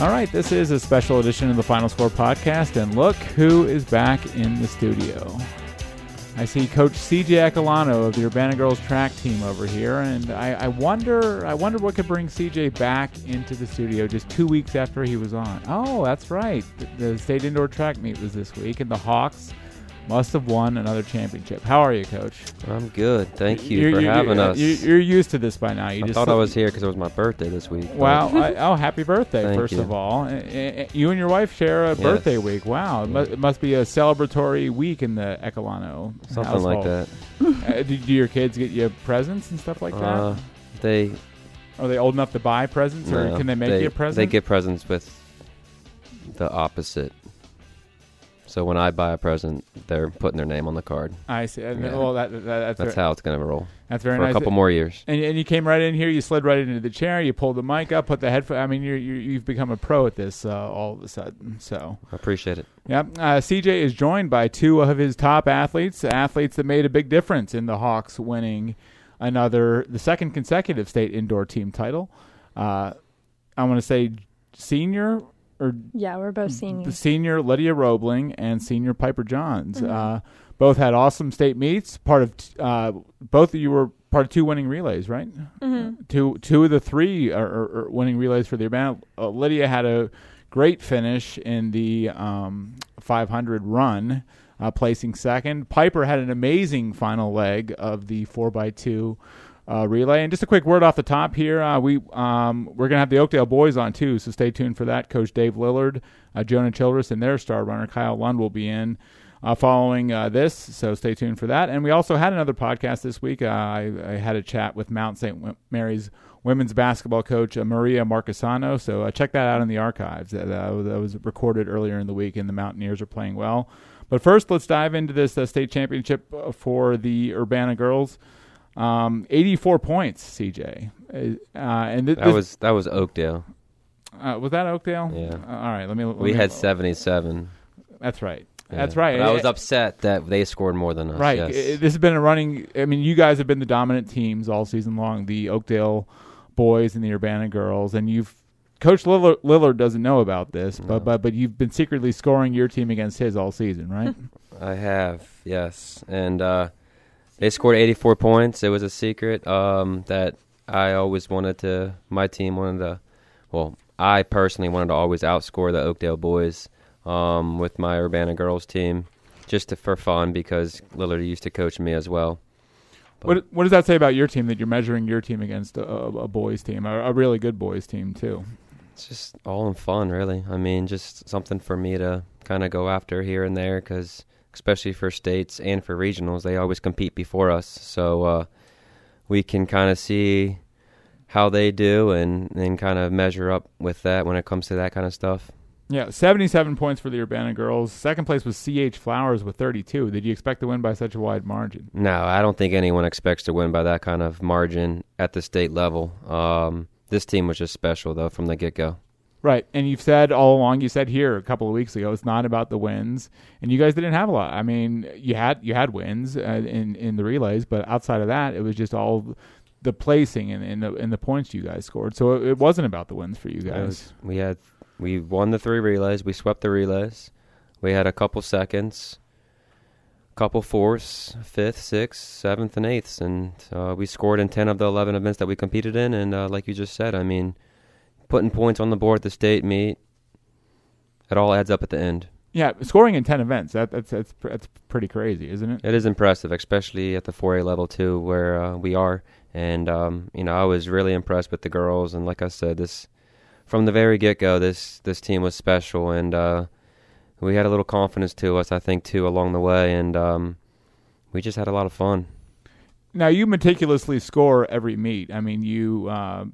All right, this is a special edition of the Final Score podcast, and look who is back in the studio. I see Coach CJ Ecalono of the Urbana Girls track team over here, and I, I wonder, I wonder what could bring CJ back into the studio just two weeks after he was on. Oh, that's right, the, the state indoor track meet was this week, and the Hawks must have won another championship. How are you, Coach? I'm good. Thank you You're- for you're- having you're- us. You're, you're used to this by now. You I thought I was here because it was my birthday this week. Wow! I, oh, happy birthday! First you. of all, Uh, uh, you and your wife share a Yes. birthday week. Wow! It, mu- it must be a celebratory week in the Ecalono Something like that. Uh, do, do your kids get you presents and stuff like that? Uh, they Are they old enough to buy presents, or no, can they make they, you a present? They get presents with the opposite. So when I buy a present, they're putting their name on the card. I see. And, Yeah. Well, that, that, that's That's very, how it's gonna roll that's very for nice. a couple more years. And, and you came right in here. You slid right into the chair. You pulled the mic up, put the headphone. I mean, you're, you're, you've become a pro at this uh, all of a sudden. So. I appreciate it. Yep. Uh, CJ is joined by two of his top athletes, athletes that made a big difference in the Hawks winning another, the second consecutive state indoor team title. Uh, I want to say senior or Yeah, we're both the seniors. senior Lydia Robling and senior Piper Jons. Mhm. Uh, both had awesome state meets. Part of t- uh, both of you were part of two winning relays, right? hmm two two of the three are, are, are winning relays for the Urbana. Uh, Lydia had a great finish in the um, 500 run, uh, placing second. Piper had an amazing final leg of the four x two. Uh, relay and just a quick word off the top here. Uh, we um, we're gonna have the Oakdale boys on too, so stay tuned for that. Coach Dave Lillard, uh, Jonah Childress, and their star runner Kyle Lund will be in uh, following uh, this, so stay tuned for that. And we also had another podcast this week. Uh, I, I had a chat with Mount St. Mary's women's basketball coach Maria Marchesano. So check that out in the archives. That, that was recorded earlier in the week, and the Mountaineers are playing well. But first, let's dive into this state championship for the Urbana girls. Um, 84 points, CJ. Uh, and th- That was that was Oakdale. uh, was that Oakdale? Yeah. Uh, all right. Let me. let We me- had seventy seven. That's right. That's right. But I was Uh, upset that they scored more than us. Right. Yes. I- This has been a running. I mean, you guys have been the dominant teams all season long. The Oakdale boys and the Urbana girls, and you've. Coach Lillard, Lillard doesn't know about this, No. but but but you've been secretly scoring your team against his all season, right? I have, yes. And uh, they scored 84 points. It was a secret um, that I always wanted to, my team wanted to, well, I personally wanted to always outscore the Oakdale boys um, with my Urbana girls team just to, for fun because Lillard used to coach me as well. But what what does that say about your team that you're measuring your team against a, a boys team, a, a really good boys team too? It's just all in fun, really. I mean, just something for me to kind of go after here and there because, especially for states and for regionals, they always compete before us. So uh, we can kind of see how they do and, and kind of measure up with that when it comes to that kind of stuff. Yeah, 77 points for the Urbana girls. Second place was CH Flowers with 32. Did you expect to win by such a wide margin? No, I don't think anyone expects to win by that kind of margin at the state level. Um, this team was just special, though, from the get go. Right, and you've said all along. You said here a couple of weeks ago, it's not about the wins, and you guys didn't have a lot. I mean, you had you had wins uh, in in the relays, but outside of that, it was just all the placing and, and the and the points you guys scored. So it, it wasn't about the wins for you guys. was- we had we won the three relays. We swept the relays. We had a couple seconds, couple fourths, fifth, sixth, seventh, and eighths, and uh, we scored in ten of the eleven events that we competed in. And uh, like you just said, I mean, putting points on the board at the state meet, it all adds up at the end. Yeah, scoring in ten events that that's that's that's pretty crazy, isn't it? It is impressive, especially at the 4A level too, where uh, we are. And um, you know, I was really impressed with the girls. And like I said, this from the very get go, this this team was special, and uh, we had a little confidence to us, I think, too, along the way, and um, we just had a lot of fun. Now you meticulously score every meet. I mean, you uh,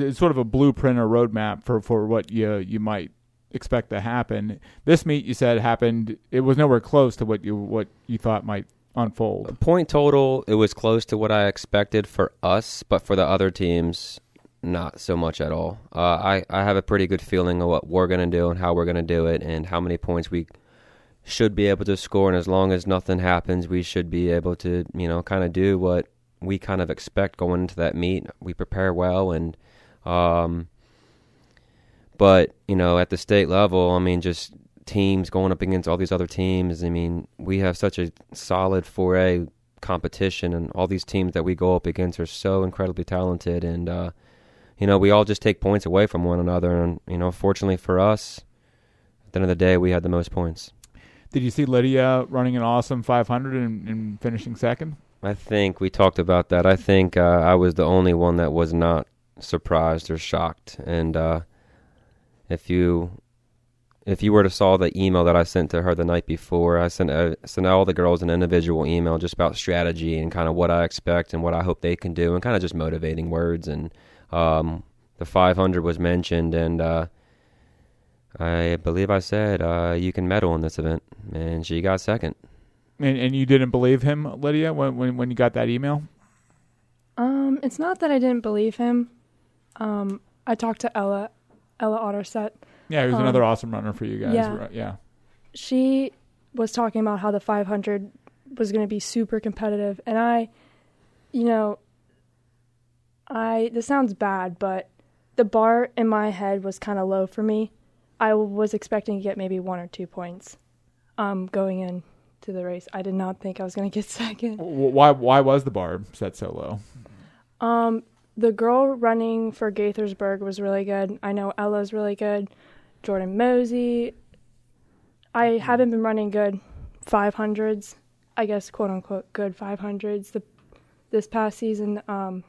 it's sort of a blueprint or roadmap for for what you you might expect to happen. This meet you said happened. It was nowhere close to what you what you thought might unfold. Point total, it was close to what I expected for us, but for the other teams, not so much at all. Uh, I I have a pretty good feeling of what we're gonna do and how we're gonna do it, and how many points we should be able to score. And as long as nothing happens, we should be able to you know kind of do what we kind of expect going into that meet. We prepare well, and um, but you know, at the state level, I mean, just teams going up against all these other teams. I mean, we have such a solid 4A competition, and all these teams that we go up against are so incredibly talented, and uh, you know, we all just take points away from one another. And you know, fortunately for us, at the end of the day, we had the most points. Did you see Lydia running an awesome 500 and, and finishing second? I think we talked about that. I think uh, I was the only one that was not surprised or shocked. And uh, if you if you were to saw the email that I sent to her the night before, I sent uh, sent all the girls an individual email just about strategy and kind of what I expect and what I hope they can do, and kind of just motivating words. And um, the 500 was mentioned, and uh, I believe I said uh, you can medal in this event, and she got second. And, and you didn't believe him, Lydia, when, when when you got that email? Um, it's not that I didn't believe him. Um, I talked to Ella, Ella Otterset. Yeah, he was Um, another awesome runner for you guys. yeah. right? yeah. She was talking about how the 500 was going to be super competitive, and I, you know, I this sounds bad, but the bar in my head was kind of low for me. I was expecting to get maybe one or two points, um, going in to the race. I did not think I was going to get second. Why why was the bar set so low? Um, the girl running for Gaithersburg was really good. I know Ella's really good. Jordan Mosey. I haven't been running good 500s, I guess, quote unquote, good 500s the, this past season. Um,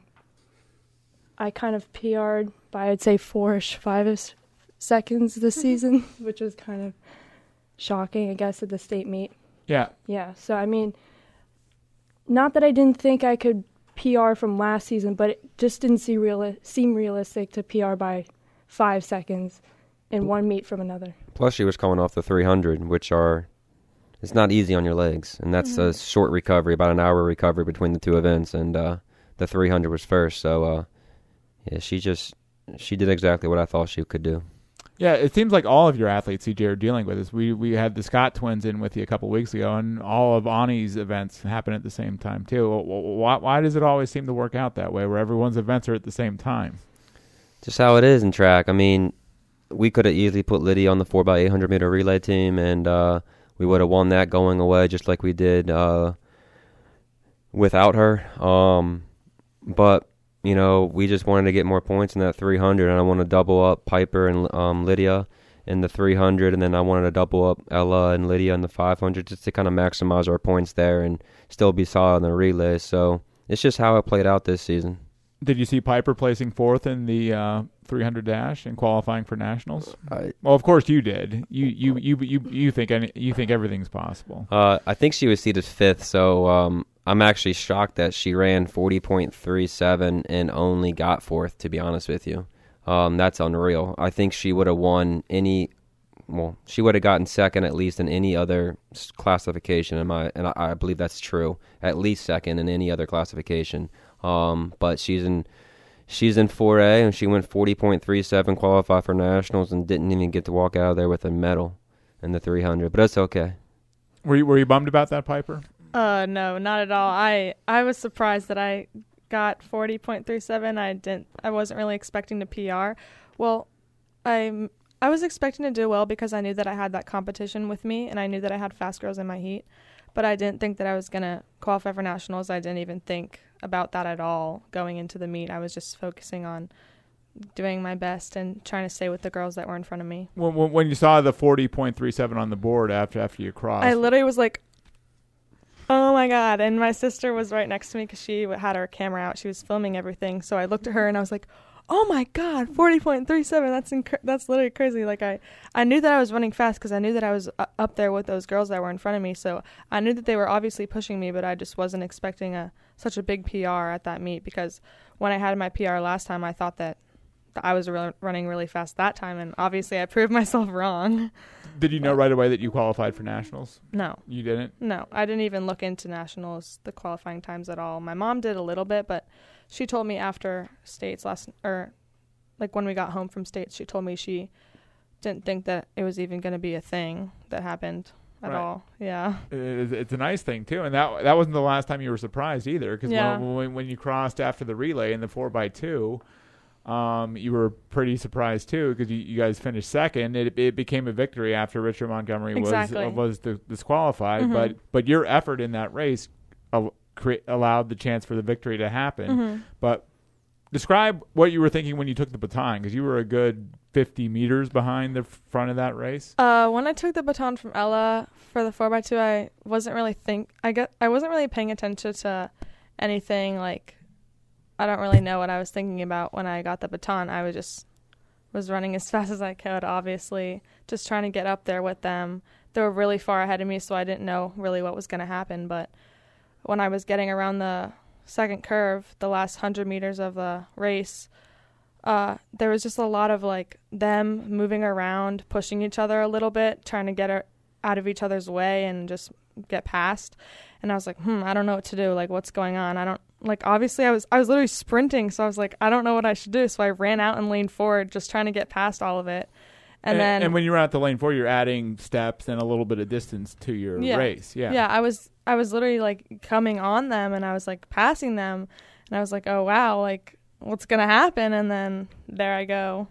I kind of PR'd by, I'd say, four ish, five ish seconds this season, which was kind of shocking, I guess, at the state meet. Yeah. Yeah, so I mean, not that I didn't think I could PR from last season, but it just didn't see real seem realistic to PR by five seconds in one meet from another. Plus, she was coming off the 300, which are it's not easy on your legs, and that's a short recovery, about an hour recovery between the two events, and uh, the 300 was first. So, uh, yeah, she just she did exactly what I thought she could do. Yeah, it seems like all of your athletes, CJ, are dealing with this. We we had the Scott twins in with you a couple weeks ago, and all of Ani's events happen at the same time too. Wh- wh- Why, why does it always seem to work out that way, where everyone's events are at the same time? Just how it is in track. I mean, we could have easily put Liddy on the 4x800 meter relay team, and uh, we would have won that going away just like we did uh, without her. Um, but, you know, we just wanted to get more points in that 300, and I want to double up Piper and um, Lydia in the 300, and then I wanted to double up Ella and Lydia in the 500 just to kind of maximize our points there and still be solid in the relay. So it's just how it played out this season. Did you see Piper placing fourth in the uh, 300 dash and qualifying for nationals? I, Well, of course you did. You you you you you think any, you think everything's possible. Uh, I think she was seated fifth, so um, I'm actually shocked that she ran 40.37 and only got fourth. To be honest with you, um, that's unreal. I think she would have won any. Well, she would have gotten second at least in any other classification. In my, and I, I believe that's true. At least second in any other classification. Um, but she's in. She's in 4A and she went 40.37, qualified for nationals, and didn't even get to walk out of there with a medal in the 300. But that's okay. Were you were you bummed about that, Piper? Uh, no, not at all. I I was surprised that I got forty point three seven. I didn't. I wasn't really expecting to PR. Well, I I was expecting to do well because I knew that I had that competition with me, and I knew that I had fast girls in my heat. But I didn't think that I was gonna qualify for nationals. I didn't even think about that at all going into the meet. I was just focusing on doing my best and trying to stay with the girls that were in front of me. When, when, when you saw the 40.37 on the board after after you crossed, I literally was like, "Oh my god!" And my sister was right next to me because she had her camera out. She was filming everything. So I looked at her and I was like, "Oh my god, forty point three seven! That's inc- that's literally crazy." Like I, I knew that I was running fast because I knew that I was uh, up there with those girls that were in front of me. So I knew that they were obviously pushing me, but I just wasn't expecting a such a big PR at that meet because when I had my PR last time, I thought that. I was re- running really fast that time, and obviously I proved myself wrong. did you know right away that you qualified for nationals? No, You didn't. No, I didn't even look into nationals, the qualifying times at all. My mom did a little bit, but she told me after states last, or like when we got home from states, she told me she didn't think that it was even going to be a thing that happened at Right. all. Yeah. It's, it's a nice thing too, and that that wasn't the last time you were surprised either. Because Yeah. when, when when you crossed after the relay in the four x two, Um, you were pretty surprised too because you, you guys finished second. It, it became a victory after Richard Montgomery Exactly. was was di- disqualified, Mhm. but but your effort in that race cre- allowed the chance for the victory to happen. Mhm. But describe what you were thinking when you took the baton because you were a good 50 meters behind the front of that race. Uh, when I took the baton from Ella for the four x two, I wasn't really think. I get. I wasn't really paying attention to anything. Like, I don't really know what I was thinking about when I got the baton. I was just was running as fast as I could. Obviously, just trying to get up there with them. They were really far ahead of me, so I didn't know really what was going to happen. But when I was getting around the second curve, the last hundred meters of the race, uh, there was just a lot of like them moving around, pushing each other a little bit, trying to get out of each other's way and just get past. And I was like, hmm, I don't know what to do. Like, what's going on? I don't like. Obviously, I was I was literally sprinting, so I was like, I don't know what I should do. So I ran out and leaned forward, just trying to get past all of it. And, then and when you're at the lane four, you're adding steps and a little bit of distance to your Yeah. race. Yeah. yeah, I was I was literally like coming on them, and I was like passing them, and I was like, oh wow, like what's gonna happen? And then there I go.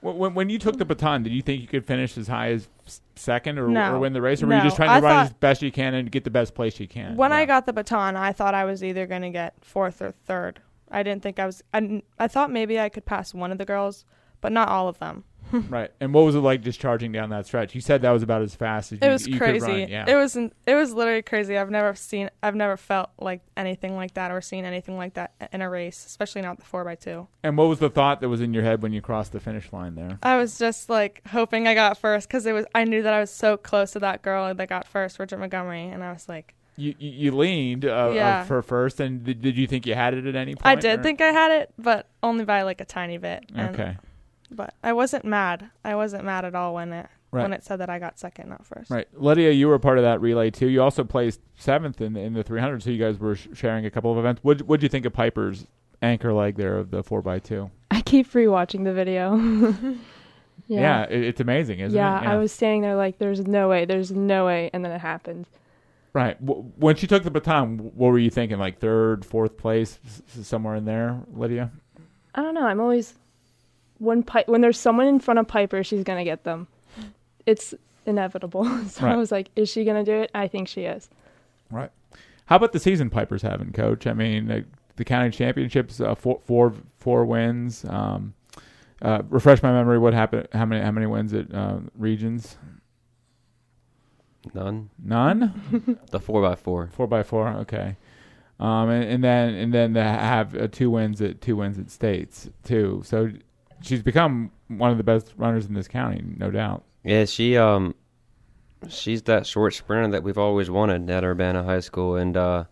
When, when- you took the baton, did you think you could finish as high as second or, No. or win the race, or were you just trying to I run thought- as best you can and get the best place you can? When I got the baton, I thought I was either going to get fourth or third. I didn't think I was. I, I thought maybe I could pass one of the girls, but not all of them. right, and what was it like just charging down that stretch? You said that was about as fast as It you, was you crazy. could run. Yeah. It was. It was literally crazy. I've never seen. I've never felt like anything like that or seen anything like that in a race, especially not the four x two. and what was the thought that was in your head when you crossed the finish line there? I was just like hoping I got first because it was. I knew that I was so close to that girl that got first, Richard Montgomery, and I was like, You you, you leaned uh, uh, for first, and did, did you think you had it at any point? I did or- think I had it, but only by like a tiny bit. Okay. But I wasn't mad. I wasn't mad at all when it Right. when it said that I got second, not first. Right, Lydia, you were part of that relay too. You also placed seventh in the, in the 300, so you guys were sh- sharing a couple of events. What what do you think of Piper's anchor leg there of the four x two? I keep rewatching the video. Yeah, it, it's amazing, isn't yeah, it? Yeah, I was standing there like, there's no way, there's no way, and then it happened. right. W- when she took the baton, what were you thinking? Like third, fourth place, s- somewhere in there, Lydia? I don't know. I'm always when Pi- when there's someone in front of Piper, she's gonna get them. It's inevitable. so Right. I was like, is she gonna do it? I think she is. Right. How about the season Piper's having, Coach? I mean, uh, the county championships, uh, four, four, four wins. Um, uh, refresh my memory. What happened? How many? How many wins at uh, regions? None. None. The four by four. Four by four. Okay. Um, and, and then and then to have uh, two wins at two wins at states too. So she's become one of the best runners in this county, no doubt. Yeah, she um, she's that short sprinter that we've always wanted at Urbana High School, and uh,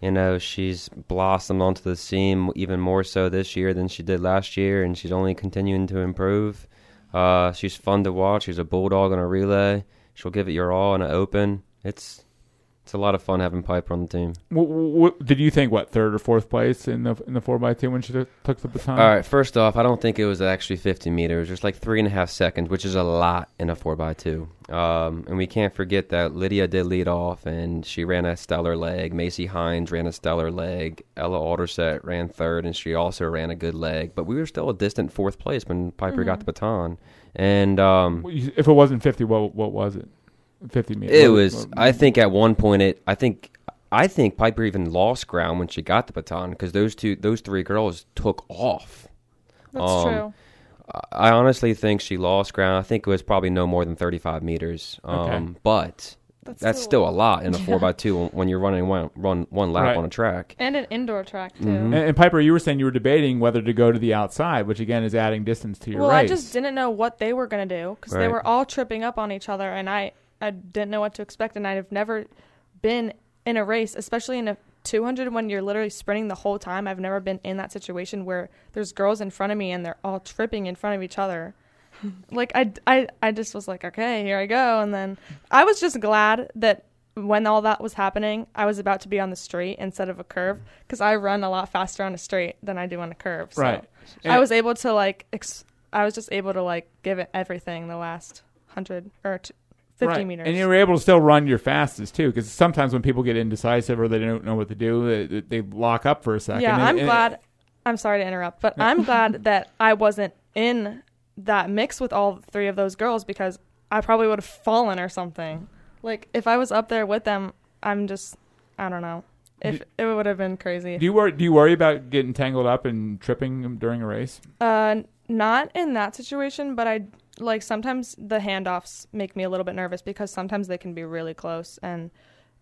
you know she's blossomed onto the scene even more so this year than she did last year, and she's only continuing to improve. Uh, she's fun to watch. She's a bulldog on a relay. She'll give it your all in an open. It's it's a lot of fun having Piper on the team. What, what, did you think? What third or fourth place in the in the four by two when she took, took the baton? All right, first off, I don't think it was actually 50 meters. There's like three and a half seconds, which is a lot in a 4x2. Um, and we can't forget that Lydia did lead off, and she ran a stellar leg. Macy Hines ran a stellar leg. Ella Alderset ran third, and she also ran a good leg. But we were still a distant fourth place when Piper got the baton. And um, If it wasn't fifty, what what was it? Fifty meters. it was. I think at one point it. I think. I think Piper even lost ground when she got the baton because those two, those three girls took off. That's Um, true. I honestly think she lost ground. I think it was probably no more than 35 meters. Um, Okay. But that's, still a lot in a four Yeah. by two when you're running one run one lap Right. on a track. and an indoor track too. Mhm. And, and Piper, you were saying you were debating whether to go to the outside, which again is adding distance to your Well, race. I just didn't know what they were gonna do because they were all tripping up on each other, and I I didn't know what to expect, and I've never been in a race, especially in a 200 when you're literally sprinting the whole time. I've never been in that situation where there's girls in front of me and they're all tripping in front of each other. like I, I, I just was like, okay, here I go, and then I was just glad that when all that was happening, I was about to be on the straight instead of a curve because I run a lot faster on a straight than I do on a curve. So Right. I was able to like, ex- I was just able to like give it everything the last hundred or t- fifty right. meters. and you were able to still run your fastest too, because sometimes when people get indecisive or they don't know what to do, they, they lock up for a second. yeah, And- I'm and- glad. I'm sorry to interrupt, but I'm glad that I wasn't in that mix with all three of those girls because I probably would have fallen or something. Like if I was up there with them, I'm just I don't know. If it would have been crazy. Do you worry? Do you worry about getting tangled up and tripping during a race? Uh, not in that situation, but I like sometimes the handoffs make me a little bit nervous because sometimes they can be really close and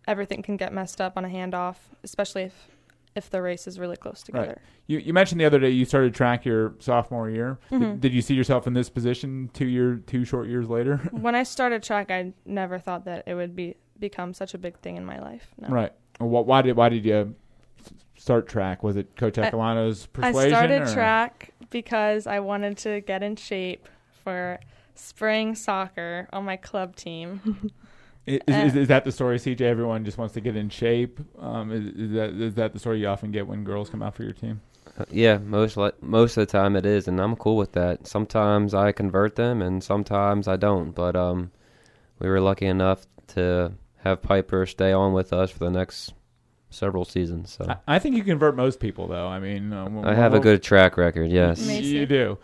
everything can get messed up on a handoff, especially if if the race is really close together. You, you mentioned the other day you started track your sophomore year. Mhm. Did, did you see yourself in this position two year two short years later? when I started track, I never thought that it would be become such a big thing in my life. No. Right. Wh- Why did why did you start track? Was it Coach I- persuasion? I started or- track because I wanted to get in shape for spring soccer on my club team. Is, is, is that the story, CJ? Everyone just wants to get in shape. Um, is, is that is that the story you often get when girls come out for your team? Uh, Yeah, most li- most of the time it is, and I'm cool with that. Sometimes I convert them, and sometimes I don't. But um, we were lucky enough to have Piper stay on with us for the next several seasons. So I, I think you convert most people, though. I mean, uh, I have a good track record. Yes, Amazing. You do.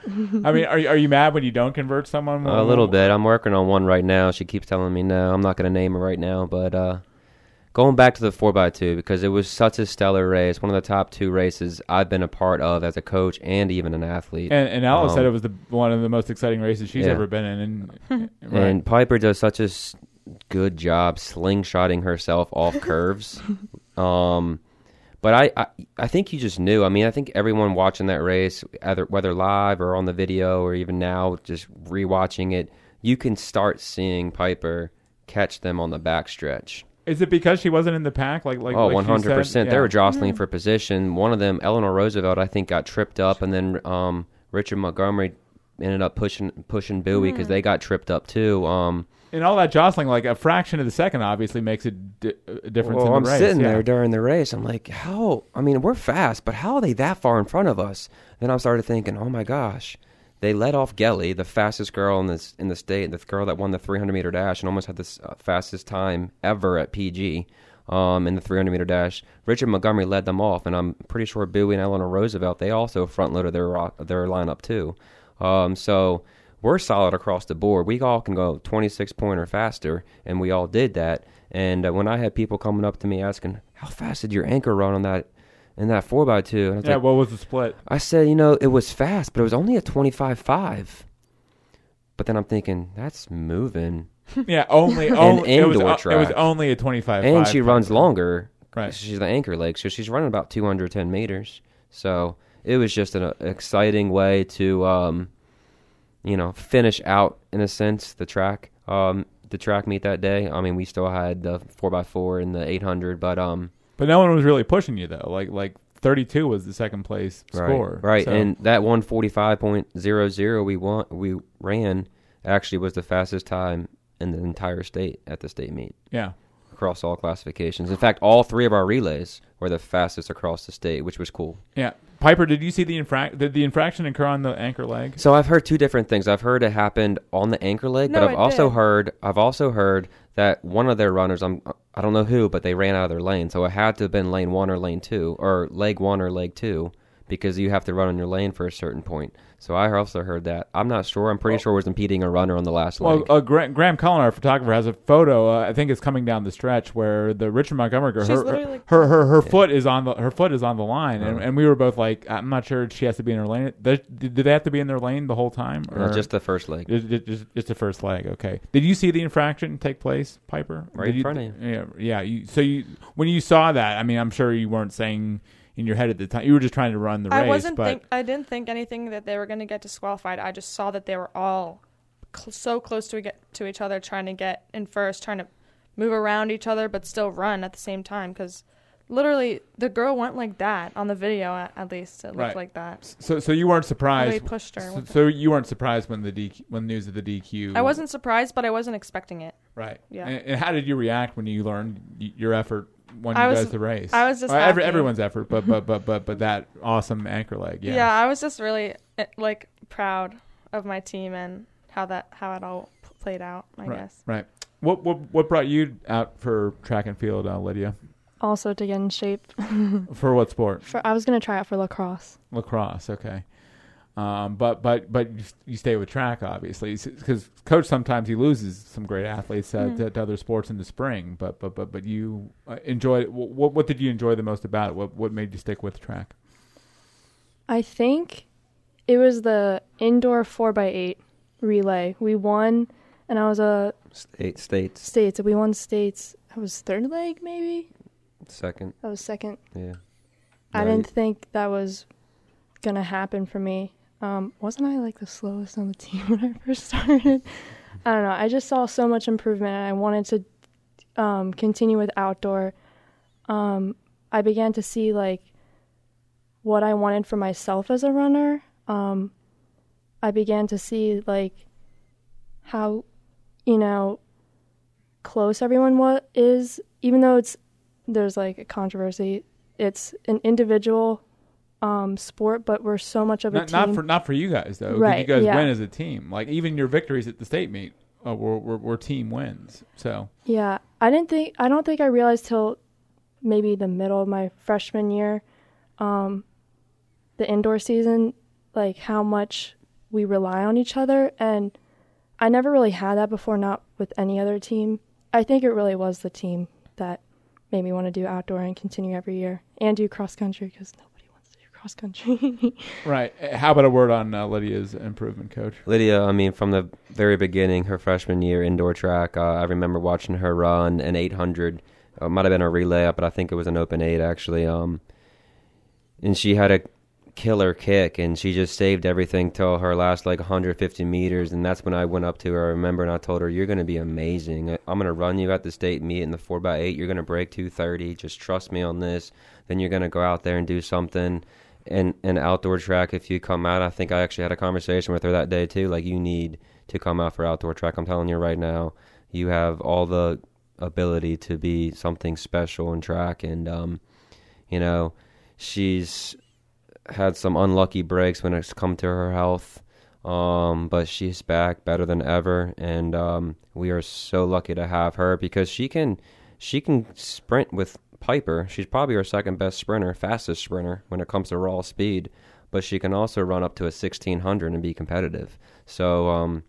I mean, are you- are you mad when you don't convert someone? a little bit. I'm working on one right now. She keeps telling me no. I'm not going to name her right now, but uh, going back to the four x two because it was such a stellar race, one of the top two races I've been a part of as a coach and even an athlete. And, and Alice Um, said it was the one of the most exciting races she's Yeah. ever been in. And, right. And Piper does such a s- good job slingshotting herself off curves. Um, but I, I, I think you just knew. I mean, I think everyone watching that race, either whether live or on the video or even now, just rewatching it, you can start seeing Piper catch them on the backstretch. is it because she wasn't in the pack? Like, like oh, like one you hundred said? percent. They were jostling for position. One of them, Eleanor Roosevelt, I think, got tripped up, and then um, Richard Montgomery ended up pushing pushing Bowie because they got tripped up too. Um, And all that jostling, like a fraction of the second, obviously makes a, di- a difference well, in the race. I'm race. sitting yeah. there during the race. I'm like, how? I mean, we're fast, but how are they that far in front of us? Then I started thinking, oh my gosh, they let off Gelly, the fastest girl in this in the state, the girl that won the 300 meter dash and almost had the uh, fastest time ever at PG. Um, in the 300 meter dash, Richard Montgomery led them off, and I'm pretty sure Bowie and Eleanor Roosevelt they also front loaded their their lineup too. Um, so we're solid across the board. We all can go 26 point or faster, and we all did that. And uh, when I had people coming up to me asking, "How fast did your anchor run on that in that four x 2 And I Yeah, like, what was the split? I said, you know, it was fast, but it was only a twenty-five-five. But then I'm thinking, that's moving. Yeah, only, only it, was, indoor o- it was track. only a 25. and she runs longer. Right. She's the anchor leg, so she's running about 210 meters. So it was just an uh, exciting way to, um, you know, finish out, in a sense, the track. Um, the track meet that day. I mean, we still had the 4x4 and the 800, but um, But no one was really pushing you though. Like like 32 was the second place Right, score. Right, So- and that one forty five point zero zero we want we ran actually was the fastest time in the entire state at the state meet yeah. across all classifications. In fact, all three of our relays were the fastest across the state, which was cool. Yeah. Piper, did you see the infrac did the infraction occur on the anchor leg? So I've heard two different things. I've heard it happened on the anchor leg, No, but I've it also did. heard I've also heard that one of their runners, I'm I don't know who, but they ran out of their lane, so it had to have been lane one or lane two, or leg one or leg two, because you have to run on your lane for a certain point. So I also heard that. I'm not sure. I'm pretty Well- sure it was impeding a runner on the last Well, leg. uh, Gra- Graham Cullen, our photographer, has a photo. Uh, I think it's coming down the stretch where the Richard Montgomery girl, She's her, like- her her her Yeah. foot is on the her foot is on the line, and, Oh. and we were both like, I'm not sure she has to be in her lane. Does- Did, did they have to be in their lane the whole time, or just the first leg. just, just, just- just the first leg? Okay. Did you see the infraction take place, Piper? Right Did in you, front of you. Yeah, yeah. You, so you when you saw that, I mean, I'm sure you weren't saying in your head at the time. You were just trying to run the race, I wasn't but think I didn't think anything that they were going to get disqualified. I just saw that they were all cl- so close to get to each other, trying to get in first, trying to move around each other, but still run at the same time. Because literally, the girl went like that on the video. At, at least it looked Right. like that. so so you weren't surprised They pushed her. So, so you weren't surprised when the DQ, when news of the DQ. I wasn't surprised, but I wasn't expecting it. Right. Yeah. And, and how did you react when you learned y- your effort when I you was- guys the race? I was just Well, every, everyone's effort, but but but but but that awesome anchor leg. Yeah. Yeah. I was just really eh, like proud of my team and how that how it all played out. I right. guess. Right. What what what brought you out for track and field, uh, Lydia? also to get in shape. For what sport? For I was gonna try out for lacrosse. Lacrosse. Okay. Um, but but but you, you stay with track obviously because coach sometimes he loses some great athletes uh, Mhm. to, to other sports in the spring. But but but but you uh, enjoyed what what did you enjoy the most about it? What what made you stick with track? I think it was the indoor four x eight relay. We won, and I was a State states states. We won states. I was third leg maybe. second. I was second. Yeah. I No, didn't think that was gonna happen for me. Um, wasn't I like the slowest on the team when I first started? I don't know. I just saw so much improvement, and I wanted to um, continue with outdoor. Um, I began to see like what I wanted for myself as a runner. Um, I began to see like how you know close everyone wa- is, even though it's there's like a controversy it's an individual um, sport, but we're so much of a Not, team. not for not for you guys though. 'cause You Right, guys yeah. win as a team. Like even your victories at the state meet uh, were, were were team wins. So yeah, I didn't think I don't think I realized till maybe the middle of my freshman year, um, the indoor season, like how much we rely on each other, and I never really had that before. Not with any other team. I think it really was the team that made me want to do outdoor and continue every year and do cross country because nobody wants to do cross country. right. Uh, How about a word on uh, Lydia's improvement, coach? Lydia, I mean, from the very beginning, her freshman year indoor track, uh, I remember watching her run an 800. Uh, it might have been a relay, but I think it was an open eight actually. Um, and she had a killer kick, and she just saved everything till her last like 150 meters. And that's when I went up to her. I remember, and I told her, "You're going to be amazing. I- I'm going to run you at the state meet in the four x eight. You're going to break 230. Just trust me on this. Then you're going to go out there and do something." And an outdoor track if you come out. I think I actually had a conversation with her that day too. Like you need to come out for outdoor track. I'm telling you right now, you have all the ability to be something special in track, and um, you know, she's had some unlucky breaks when it's come to her health. Um, but she's back better than ever, and um, we are so lucky to have her because she can, she can sprint with Piper. She's probably our second best sprinter, fastest sprinter when it comes to raw speed. But she can also run up to a 1600 and be competitive. So um,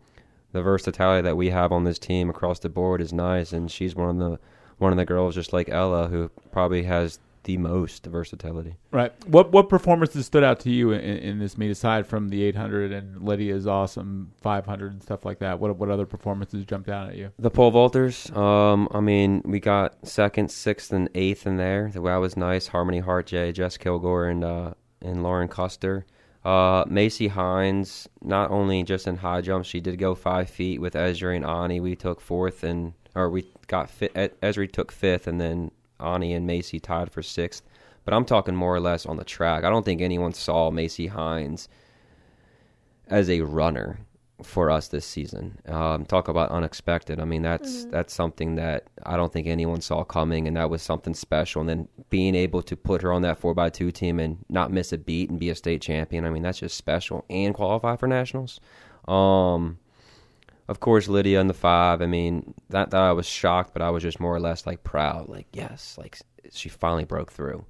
the versatility that we have on this team across the board is nice, and she's one of the one of the girls, just like Ella, who probably has the most versatility. Right. What what performances stood out to you in, in this meet aside from the 800 and Lydia's awesome 500 and stuff like that? What what other performances jumped out at you? The pole vaulters. Um, I mean, we got second, sixth, and eighth in there. That was nice. Harmony Hart, J, Jess Kilgore, and uh, and Lauren Custer. Uh, Macy Hines, not only just in high jump, she did go five feet with Esri and Ani. We took fourth, and or we got fit. Esri took fifth, and then Ani and Macy tied for sixth. But I'm talking more or less on the track. I don't think anyone saw Macy Hines as a runner for us this season. Um, talk about unexpected. I mean, that's Mhm. that's something that I don't think anyone saw coming, and that was something special. And then being able to put her on that four x two team and not miss a beat and be a state champion. I mean, that's just special and qualify for nationals. Um, of course, Lydia in the five. I mean, that that I was shocked, but I was just more or less like proud. Like, yes, like she finally broke through.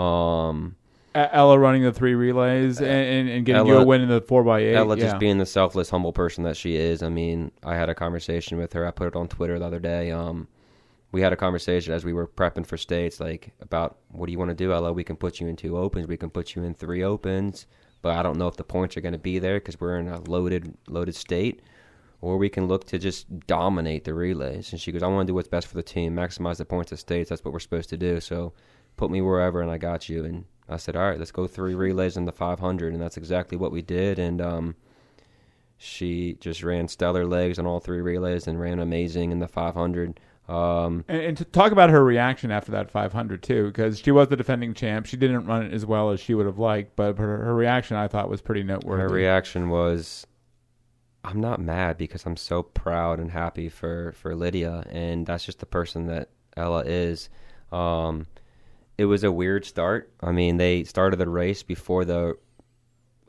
Um, Ella running the three relays and, and, and getting you a win in the four by eight. Ella yeah. just being the selfless, humble person that she is. I mean, I had a conversation with her. I put it on Twitter the other day. Um, we had a conversation as we were prepping for states, like about what do you want to do, Ella? We can put you in two opens. We can put you in three opens, but I don't know if the points are going to be there because we're in a loaded, loaded state. Or we can look to just dominate the relays. And she goes, I want to do what's best for the team, maximize the points of states. That's what we're supposed to do. So put me wherever, and I got you. And I said, all right, let's go three relays in the 500, and that's exactly what we did. And um, she just ran stellar legs on all three relays and ran amazing in the 500. Um, And, and to talk about her reaction after that 500 too, because she was the defending champ. She didn't run it as well as she would have liked, but her, her reaction I thought was pretty noteworthy. her reaction was, "I'm not mad because I'm so proud and happy for for Lydia, and that's just the person that Ella is." Um, it was a weird start. I mean, they started the race before the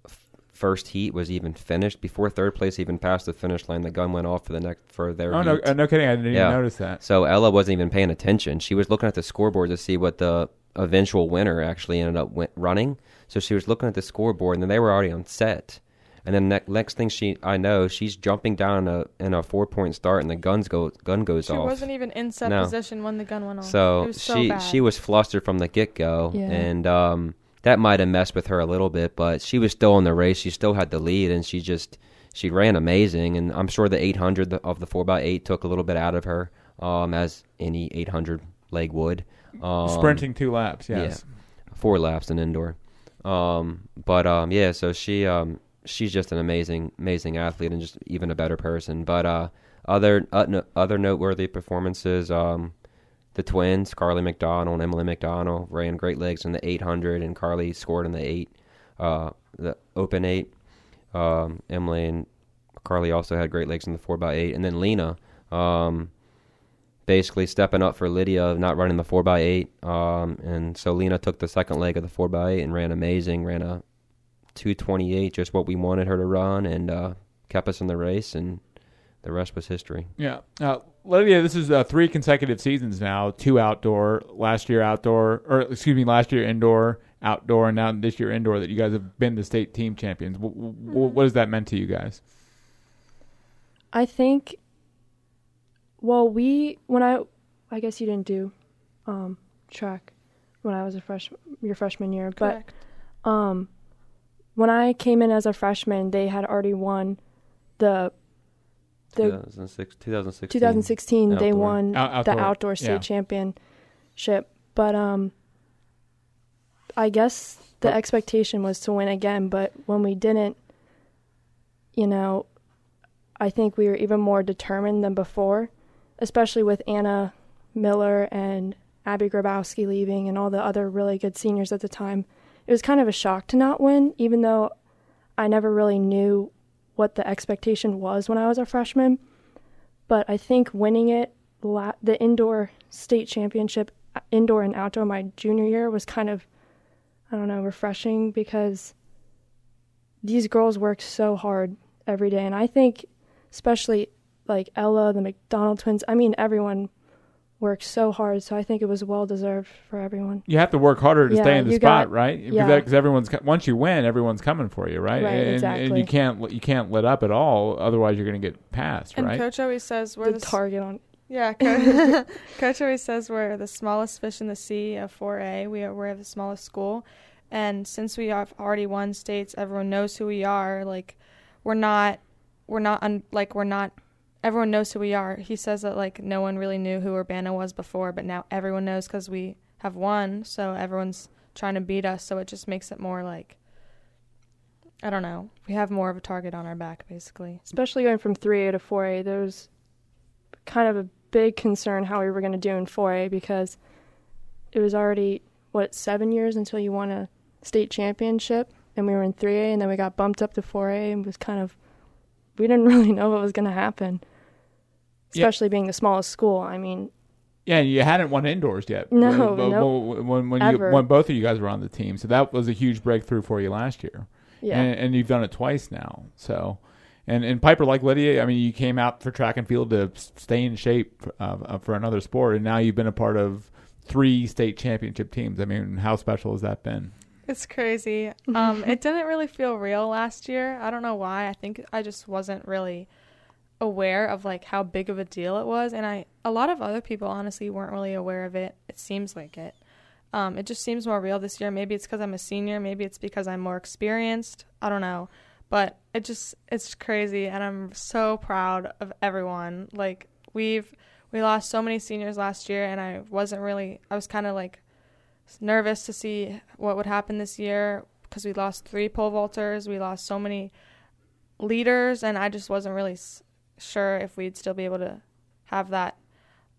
f- first heat was even finished before third place even passed the finish line. The gun went off for the next for their Oh no, heat. uh, no kidding! I didn't Yeah. even notice that. So Ella wasn't even paying attention. She was looking at the scoreboard to see what the eventual winner actually ended up win- running. So she was looking at the scoreboard, and then they were already on set. And then ne- next thing she, I know, she's jumping down in a in a four point start, and the guns go gun goes She off. She wasn't even in set No. position when the gun went off. So, it was so she bad. she was flustered from the get go, Yeah. and um, that might have messed with her a little bit. But she was still in the race. She still had the lead, and she just she ran amazing. And I'm sure the 800 of the four x eight took a little bit out of her, um, as any 800 leg would. Um, Sprinting two laps, yes. four laps in indoor. Um, but um, yeah, so she um, she's just an amazing amazing athlete and just even a better person. But uh, other uh, no, other noteworthy performances, um, the twins, Carly McDonald and Emily McDonald ran great legs in the 800, and Carly scored in the eight, uh, the open eight. Um, Emily and Carly also had great legs in the four x eight, and then Lena. Um, basically stepping up for Lydia, not running the four x eight. Um, and so Lena took the second leg of the four x eight and ran amazing. Ran a two twenty eight, just what we wanted her to run, and uh, kept us in the race. And the rest was history. Yeah. Uh, Lydia, this is uh, three consecutive seasons now. Two outdoor, last year outdoor, or excuse me, last year indoor, outdoor, and now this year indoor. That you guys have been the state team champions. W- w- what has that meant to you guys? I think. Well, we when I, I guess you didn't do, um, track, when I was a freshman, your freshman year, Correct. but um, when I came in as a freshman, they had already won the the 2006, 2016. 2016 they Outdoor. won Out- the outdoor, outdoor state yeah. championship but um i guess the But- expectation was to win again but when we didn't you know i think we were even more determined than before especially with anna miller and abby grabowski leaving and all the other really good seniors at the time it was kind of a shock to not win even though i never really knew what the expectation was when i was a freshman but I think winning it, the indoor state championship, indoor and outdoor, my junior year was kind of, I don't know, refreshing because these girls work so hard every day. And I think, especially like Ella, the McDonald twins, I mean, everyone works so hard. So I think it was well deserved for everyone. You have to work harder to Yeah, stay in the spot, got- right? yeah. Because everyone's once you win, everyone's coming for you, right? Right, and, and you can't you can't let up at all, otherwise you're going to get passed, And right? coach always says we're the the, target on. Yeah, coach, coach always says we're the smallest fish in the sea of 4A. We are, we're the smallest school, and since we have already won states, everyone knows who we are. Like, we're not, we're not un, like we're not. Everyone knows who we are. He says that like no one really knew who Urbana was before, but now everyone knows because we have won. So everyone's trying to beat us. So it just makes it more like. I don't know. We have more of a target on our back, basically. especially going from 3A to 4A, there was kind of a big concern how we were going to do in 4A because it was already, what, seven years until you won a state championship, and we were in 3A, and then we got bumped up to 4A, and was kind of, we didn't really know what was going to happen, Yeah. especially being the smallest school. I mean, Yeah, you hadn't won indoors yet. No, when, nope. when, when, you, when both of you guys were on the team, so that was a huge breakthrough for you last year. yeah. and, and you've done it twice now. So, and and Piper, like Lydia, I mean, you came out for track and field to stay in shape uh, uh, for another sport, and now you've been a part of three state championship teams. I mean, how special has that been? It's crazy. Um, it didn't really feel real last year. I don't know why. I think I just wasn't really aware of like how big of a deal it was, and I a lot of other people honestly weren't really aware of it. It seems like it. Um, it just seems more real this year. Maybe it's because I'm a senior. Maybe it's because I'm more experienced. I don't know, but it just it's crazy, and I'm so proud of everyone. Like we've we lost so many seniors last year, and I wasn't really. I was kind of like nervous to see what would happen this year because we lost three pole vaulters. We lost so many leaders, and I just wasn't really s- sure if we'd still be able to have that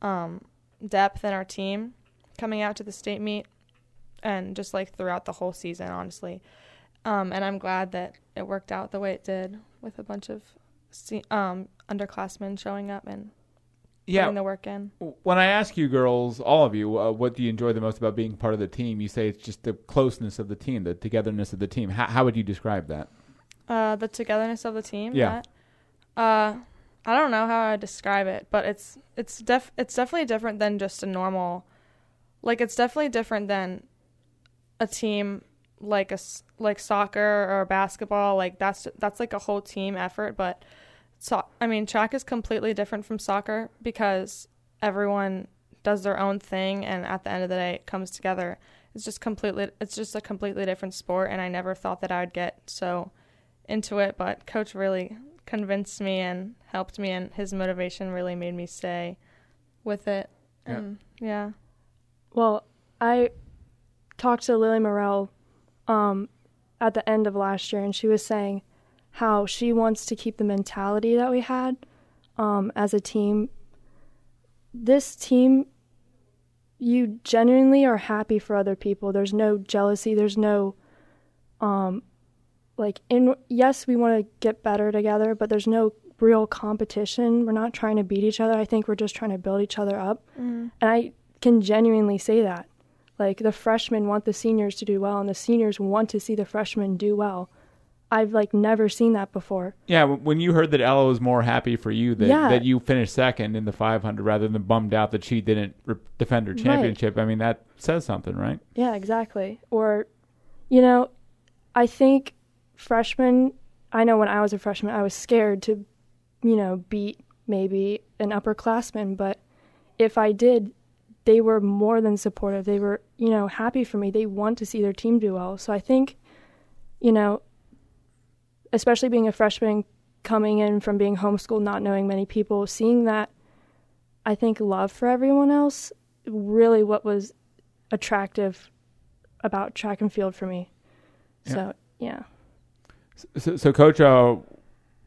um, depth in our team coming out to the state meet and just like throughout the whole season, honestly. Um, and I'm glad that it worked out the way it did with a bunch of um, underclassmen showing up and Yeah. putting the work in. When I ask you girls, all of you, uh, what do you enjoy the most about being part of the team? You say it's just the closeness of the team, the togetherness of the team. How, how would you describe that? Uh, the togetherness of the team. Yeah. that- uh, I don't know how I would describe it, but it's it's def it's definitely different than just a normal. Like it's definitely different than a team like a like soccer or basketball. Like that's that's like a whole team effort. But so I mean, track is completely different from soccer because everyone does their own thing, and at the end of the day, it comes together. It's just completely it's just a completely different sport, and I never thought that I would get so into it. But coach really convinced me and helped me, and his motivation really made me stay with it. Yeah. And yeah. Well, I talked to Lily Morell um, at the end of last year, and she was saying how she wants to keep the mentality that we had um, as a team. This team, you genuinely are happy for other people. There's no jealousy. There's no, um, like in yes, we want to get better together, but there's no real competition. We're not trying to beat each other. I think we're just trying to build each other up. Mm. And I can genuinely say that. Like the freshmen want the seniors to do well and the seniors want to see the freshmen do well. I've like never seen that before. Yeah, when you heard that Ella was more happy for you that, Yeah. that you finished second in the 500 rather than bummed out that she didn't re- defend her Right. championship, I mean, that says something, right? Yeah, exactly. Or you know, I think freshmen I know when I was a freshman I was scared to, you know, beat maybe an upperclassman, but if I did, they were more than supportive. They were, you know, happy for me. They want to see their team do well. So I think, you know, especially being a freshman coming in from being homeschooled, not knowing many people, seeing that I think love for everyone else really what was attractive about track and field for me. Yeah. So, yeah. So, so Coach, uh,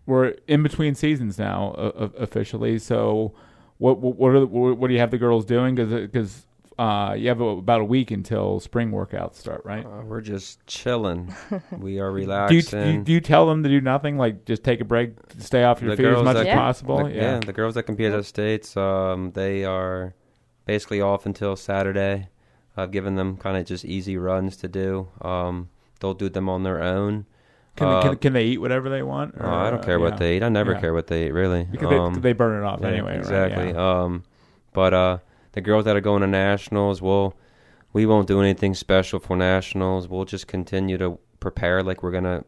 we're in between seasons now uh, uh, officially. So, what what are the, what what do you have the girls doing? Because uh, you have about a week until spring workouts start, right? Uh, we're just chilling. we are Do you, relaxing. do you do you tell them to do nothing, like just take a break, stay off your The feet as much that- as Yeah. possible? The- yeah. the girls that compete at the states, um, they are basically off until Saturday. I've given them kind of just easy runs to do. Um, they'll do them on their own. Can, Uh, they, can, can they eat whatever they want? Oh, I don't care uh, what yeah. they eat. I never Yeah. care what they eat, really. because Um, they, they burn it off yeah, anyway. right? Exactly. Yeah. Um, but uh, the girls that are going to nationals, well, we won't do anything special for nationals. We'll just continue to prepare like we're gonna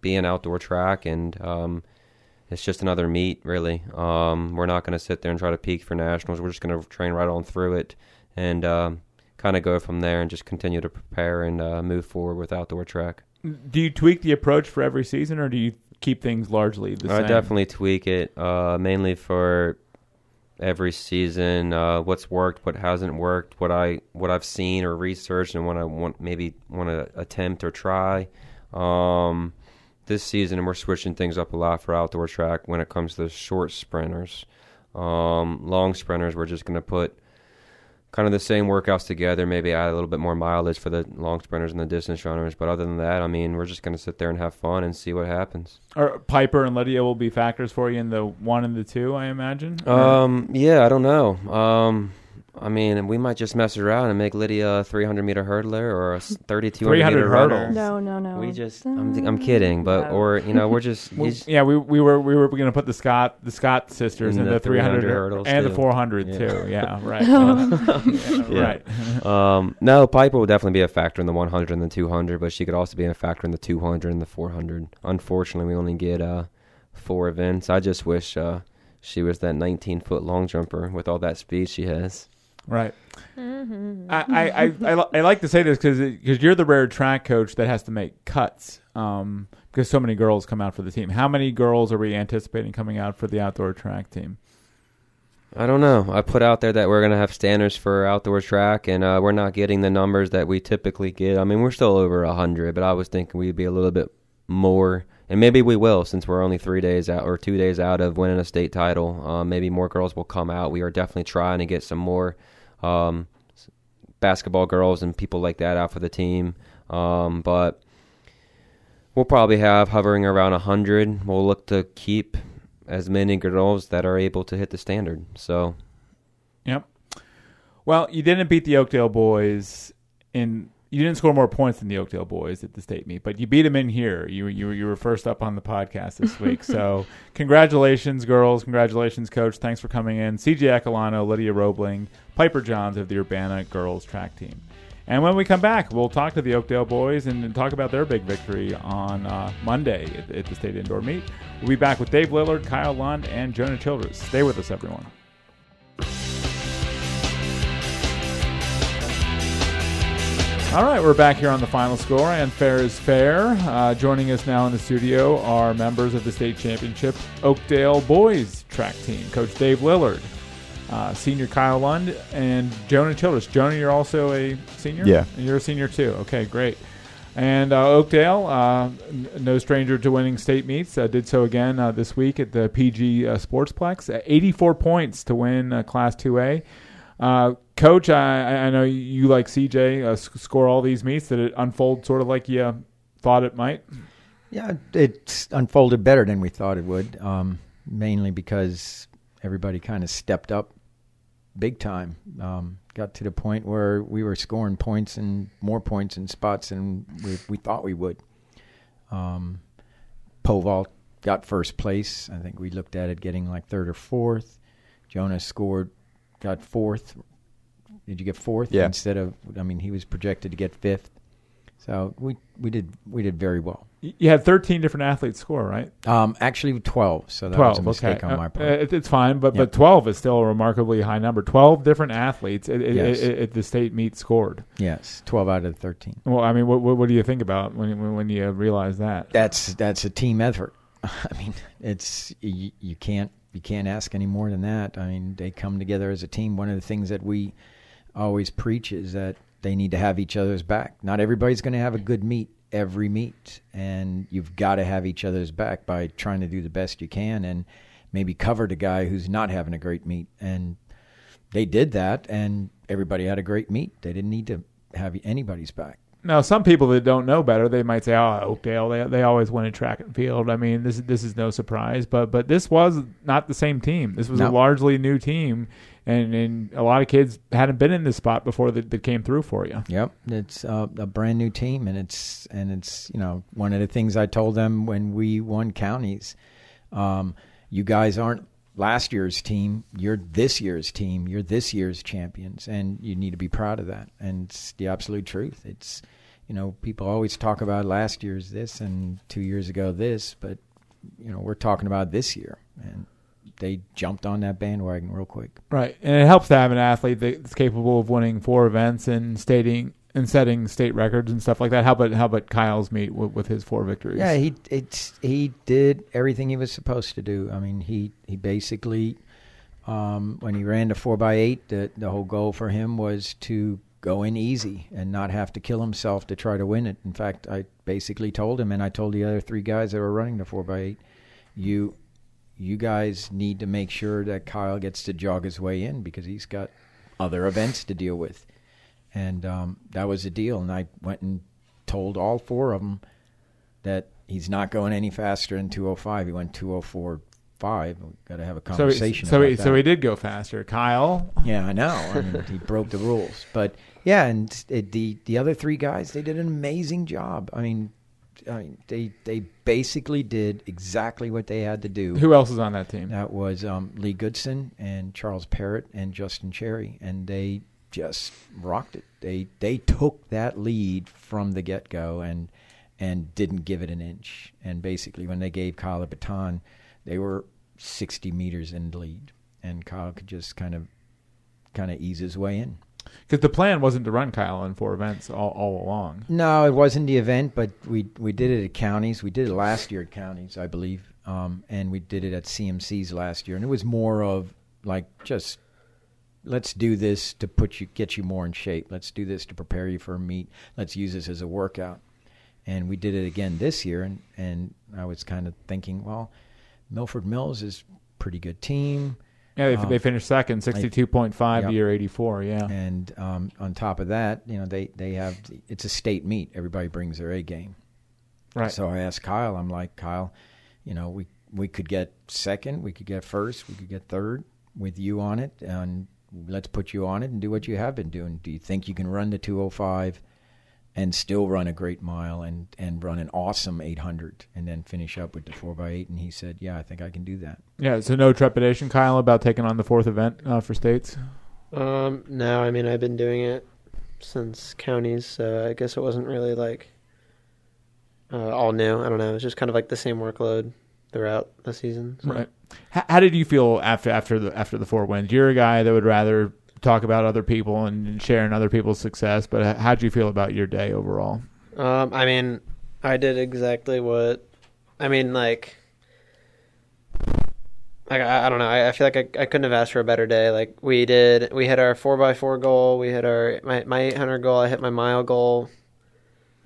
be an outdoor track, and um, it's just another meet, really. Um, we're not gonna sit there and try to peak for nationals. We're just gonna train right on through it, and um, kind of go from there, and just continue to prepare and uh, move forward with outdoor track. Do you tweak the approach for every season, or do you keep things largely the I same? I definitely tweak it, uh, mainly for every season. Uh, what's worked, what hasn't worked, what I what I've seen or researched, and what I want maybe want to attempt or try. Um, this season, we're switching things up a lot for outdoor track when it comes to short sprinters. Um, long sprinters, we're just going to put kind of the same workouts together, maybe add a little bit more mileage for the long sprinters and the distance runners. But other than that, I mean, we're just going to sit there and have fun and see what happens. Or Piper and Lydia will be factors for you in the one and the two, I imagine. Or- Um, yeah, I don't know. Um, I mean, we might just mess around and make Lydia a 300 meter hurdler or a 3200 300 meter runner. hurdles. No, no, no. We just, I'm, I'm kidding, but No. or you know, we're just, Well, he's- yeah, we we were we were going to put the Scott the Scott sisters And in the the 300, 300 hurdles, and the 400 Yeah. too. Yeah, right. Yeah, Yeah. Right. um, no, Piper will definitely be a factor in the 100 and the 200, but she could also be a factor in the 200 and the 400. Unfortunately, we only get uh four events. I just wish uh she was that 19 foot long jumper with all that speed she has. Right. Mm-hmm. I, I, I, I, like to say this because because you're the rare track coach that has to make cuts um, because so many girls come out for the team. How many girls are we anticipating coming out for the outdoor track team? I don't know. I put out there that we're going to have standards for outdoor track, and uh, we're not getting the numbers that we typically get. I mean, we're still over 100, but I was thinking we'd be a little bit more. And maybe we will since we're only three days out or two days out of winning a state title. Um, maybe more girls will come out. We are definitely trying to get some more um, basketball girls and people like that out for the team. Um, but we'll probably have hovering around 100. We'll look to keep as many girls that are able to hit the standard. So Yep. Well, you didn't beat the Oakdale boys in you didn't score more points than the Oakdale boys at the state meet, but you beat them in here. You you you were first up on the podcast this week. so congratulations, girls! Congratulations, coach! Thanks for coming in. CJ Ecalono, Lydia Robling, Piper Jons of the Urbana girls track team. And when we come back, we'll talk to the Oakdale boys and talk about their big victory on uh, Monday at, at the state indoor meet. We'll be back with Dave Lillard, Kyle Lund, and Jonah Childress. Stay with us, everyone. All right, we're back here on the final score, and fair is fair. Uh, joining us now in the studio are members of the state championship Oakdale boys track team, Coach Dave Lillard, uh, senior Kyle Lund, and Jonah Childress. Jonah, you're also a senior. Yeah. and you're a senior too. Okay, great. And uh, Oakdale, uh, n- no stranger to winning state meets, uh, did so again uh, this week at the PG uh, Sportsplex. Uh, 84 points to win uh, Class 2A. Uh, Coach, I, I know you like CJ uh, score all these meets. Did it unfold sort of like you thought it might? Yeah, it unfolded better than we thought it would. Um, mainly because everybody kind of stepped up big time. Um, got to the point where we were scoring points and more points and spots than we, we thought we would. Um, Povalt got first place. I think we looked at it getting like third or fourth. Jonas scored, got fourth. Did you get fourth Yeah. instead of? I mean, he was projected to get fifth. So we we did we did very well. You had 13 different athletes score, right? Um, actually, twelve. So that 12. was a mistake okay. on Uh, my uh, part. it- it's fine, but, Yep. but 12 is still a remarkably high number. 12 different athletes at, at- Yes. at- at the state meet scored. yes, twelve out of thirteen. Well, I mean, what, what, what do you think about when, when, when you realize that? That's that's a team effort. I mean, it's you, you can't you can't ask any more than that. I mean, they come together as a team. One of the things that we always preach is that they need to have each other's back. Not everybody's going to have a good meet every meet, and you've got to have each other's back by trying to do the best you can and maybe cover the guy who's not having a great meet. And they did that, and everybody had a great meet. They didn't need to have anybody's back. Now, some people that don't know better, they might say, "Oh, Oakdale, they, they always win in track and field." I mean, this this is no surprise, but but this was not the same team. This was a largely new team, and and a lot of kids hadn't been in this spot before that, that came through for you. Yep, it's uh, a brand new team, and it's and it's you know one of the things I told them when we won counties. Um, you guys aren't last year's team. You're this year's team. You're this year's champions, and you need to be proud of that. And it's the absolute truth. It's you know people always talk about last year's this and two years ago this, but you know we're talking about this year, and they jumped on that bandwagon real quick. Right, and it helps to have an athlete that's capable of winning four events and stating and setting state records and stuff like that. How about how about Kyle's meet with, with his four victories? Yeah, he it's he did everything he was supposed to do. I mean, he he basically um, when he ran the four by eight, the the whole goal for him was to go in easy and not have to kill himself to try to win it. In fact, I basically told him, and I told the other three guys that were running the four by eight, you you guys need to make sure that Kyle gets to jog his way in because he's got other events to deal with. And um, that was the deal. And I went and told all four of them that he's not going any faster than 205. He went 204.5. We've got to have a so he, conversation so he, that. so he did go faster. Kyle, Yeah, I know. I mean, he broke the rules, but yeah, and it, the the other three guys they did an amazing job. I mean, I mean they they basically did exactly what they had to do. who else is on that team? That was um, Lee Goodson and Charles Parrott and Justin Cherry, and they just rocked it. They they took that lead from the get go and and didn't give it an inch. And basically, when they gave Kyle a baton, they were 60 meters in the lead, and Kyle could just kind of kind of ease his way in. Because the plan wasn't to run Kyle in four events all, all along. No, it wasn't the event, but we we did it at counties. We did it last year at counties, I believe, um, and we did it at CMCs last year. And it was more of like just let's do this to put you get you more in shape. Let's do this to prepare you for a meet. Let's use this as a workout. And we did it again this year, and and I was kind of thinking, well, Milford Mills is pretty good team. Yeah, they, Um, they finished second, sixty-two point five Yep. year eighty-four. Yeah, And um, on top of that, you know, they, they have it's a state meet. Everybody brings their A game. right. So I asked Kyle, I'm like, Kyle, you know, we we could get second, we could get first, we could get third with you on it, and let's put you on it and do what you have been doing. Do you think you can run the 205 and still run a great mile and and run an awesome 800 and then finish up with the 4x8 and he said yeah i think i can do that Yeah, so no trepidation, Kyle, about taking on the fourth event uh, for states. Um, no, I mean I've been doing it since counties, so I guess it wasn't really like uh, all new. I don't know. It's just kind of like the same workload throughout the season. so. Right. How, how did you feel after after the after the four wins? You're a guy that would rather talk about other people and sharing other people's success, but how did you feel about your day overall? Um, I mean, I did exactly what. I mean, like, I, I don't know. I, I feel like I, I couldn't have asked for a better day. Like we did, we hit our four x four goal. We hit our my my eight hundred goal. I hit my mile goal.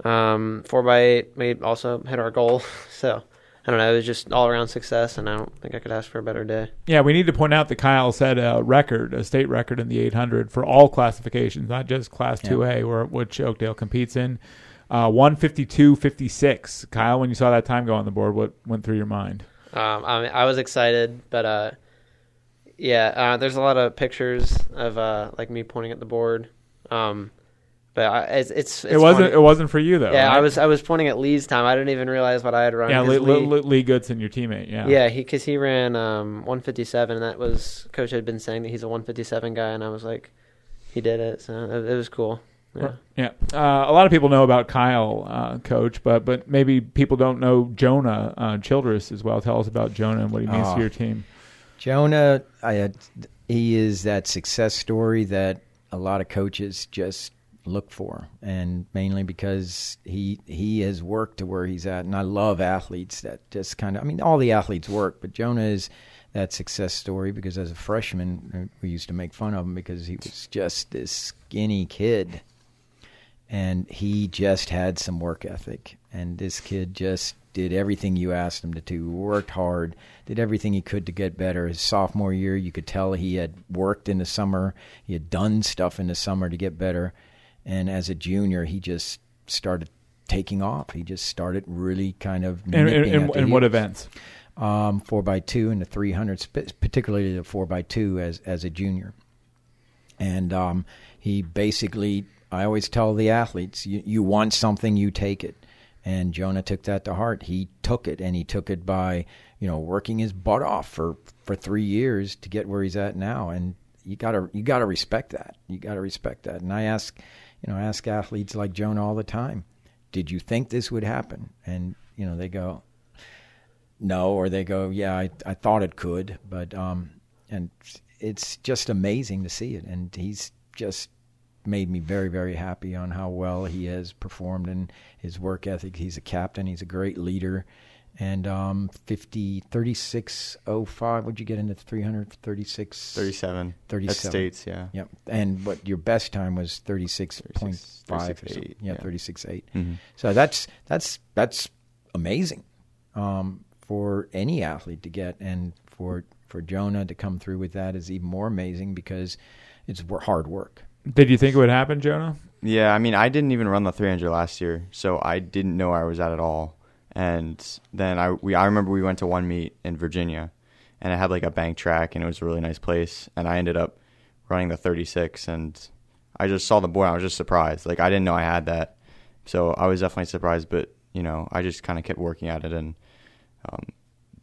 Um, four x eight. We also hit our goal. So I don't know. It was just all around success, and I don't think I could ask for a better day. Yeah, we need to point out that Kyle set a record, a state record in the 800 for all classifications, not just Class Yeah. 2A, where which Oakdale competes in. Uh, 152.56. Kyle, when you saw that time go on the board, what went through your mind? Um, I, mean, I was excited, but uh, yeah, uh, there's a lot of pictures of uh, like me pointing at the board. Um, but I, it's, it's, it's it wasn't. funny. It wasn't for you though. yeah, I was I was pointing at Lee's time. I didn't even realize what I had run. Yeah, Lee, Lee- Lee, Lee Goodson, your teammate. Yeah. yeah, he because he ran um, 157, and that was coach had been saying that he's a 157 guy, and I was like, he did it, so it, it was cool. Yeah. Yeah, uh, a lot of people know about Kyle, uh, coach, but but maybe people don't know Jonah uh, Childress as well. Tell us about Jonah and what he means Oh. to your team. Jonah, I had, he is that success story that a lot of coaches just look for, and mainly because he he has worked to where he's at. And I love athletes that just kind of, I mean, all the athletes work, but Jonah is that success story because as a freshman, we used to make fun of him because he was just this skinny kid, and he just had some work ethic. And this kid just did everything you asked him to do, worked hard, did everything he could to get better. His sophomore year, you could tell he had worked in the summer, he had done stuff in the summer to get better. And as a junior, he just started taking off. He just started really kind of And, and, and, and what events? Um, four by two and the three hundred, particularly the four by two as as a junior. And um, he basically, I always tell the athletes, you, you want something, you take it. And Jonah took that to heart. He took it, and he took it by, you know, working his butt off for for three years to get where he's at now. And you gotta you gotta respect that. You gotta respect that. And I ask, you know, ask athletes like Joan all the time, did you think this would happen? And you know, they go, no, or they go, yeah, I, I thought it could, but um, and it's just amazing to see it, and he's just made me very, very happy on how well he has performed and his work ethic. He's a captain, he's a great leader, and um, 50, 3605, what'd you get into 336? 37. 37. At States, yeah. Yep, and what your best time was 36.5 or 36.8, something. Yeah, yeah. 36.8. Mhm. So that's that's that's amazing um, for any athlete to get, and for for Jonah to come through with that is even more amazing because it's hard work. Did you think it would happen, Jonah? Yeah, I mean, I didn't even run the 300 last year, so I didn't know I was at at all. And then I we I remember we went to one meet in Virginia, and it had like a bank track, and it was a really nice place. And I ended up running the 36, and I just saw the board. I was just surprised. Like I didn't know I had that, so I was definitely surprised. But you know, I just kind of kept working at it, and um,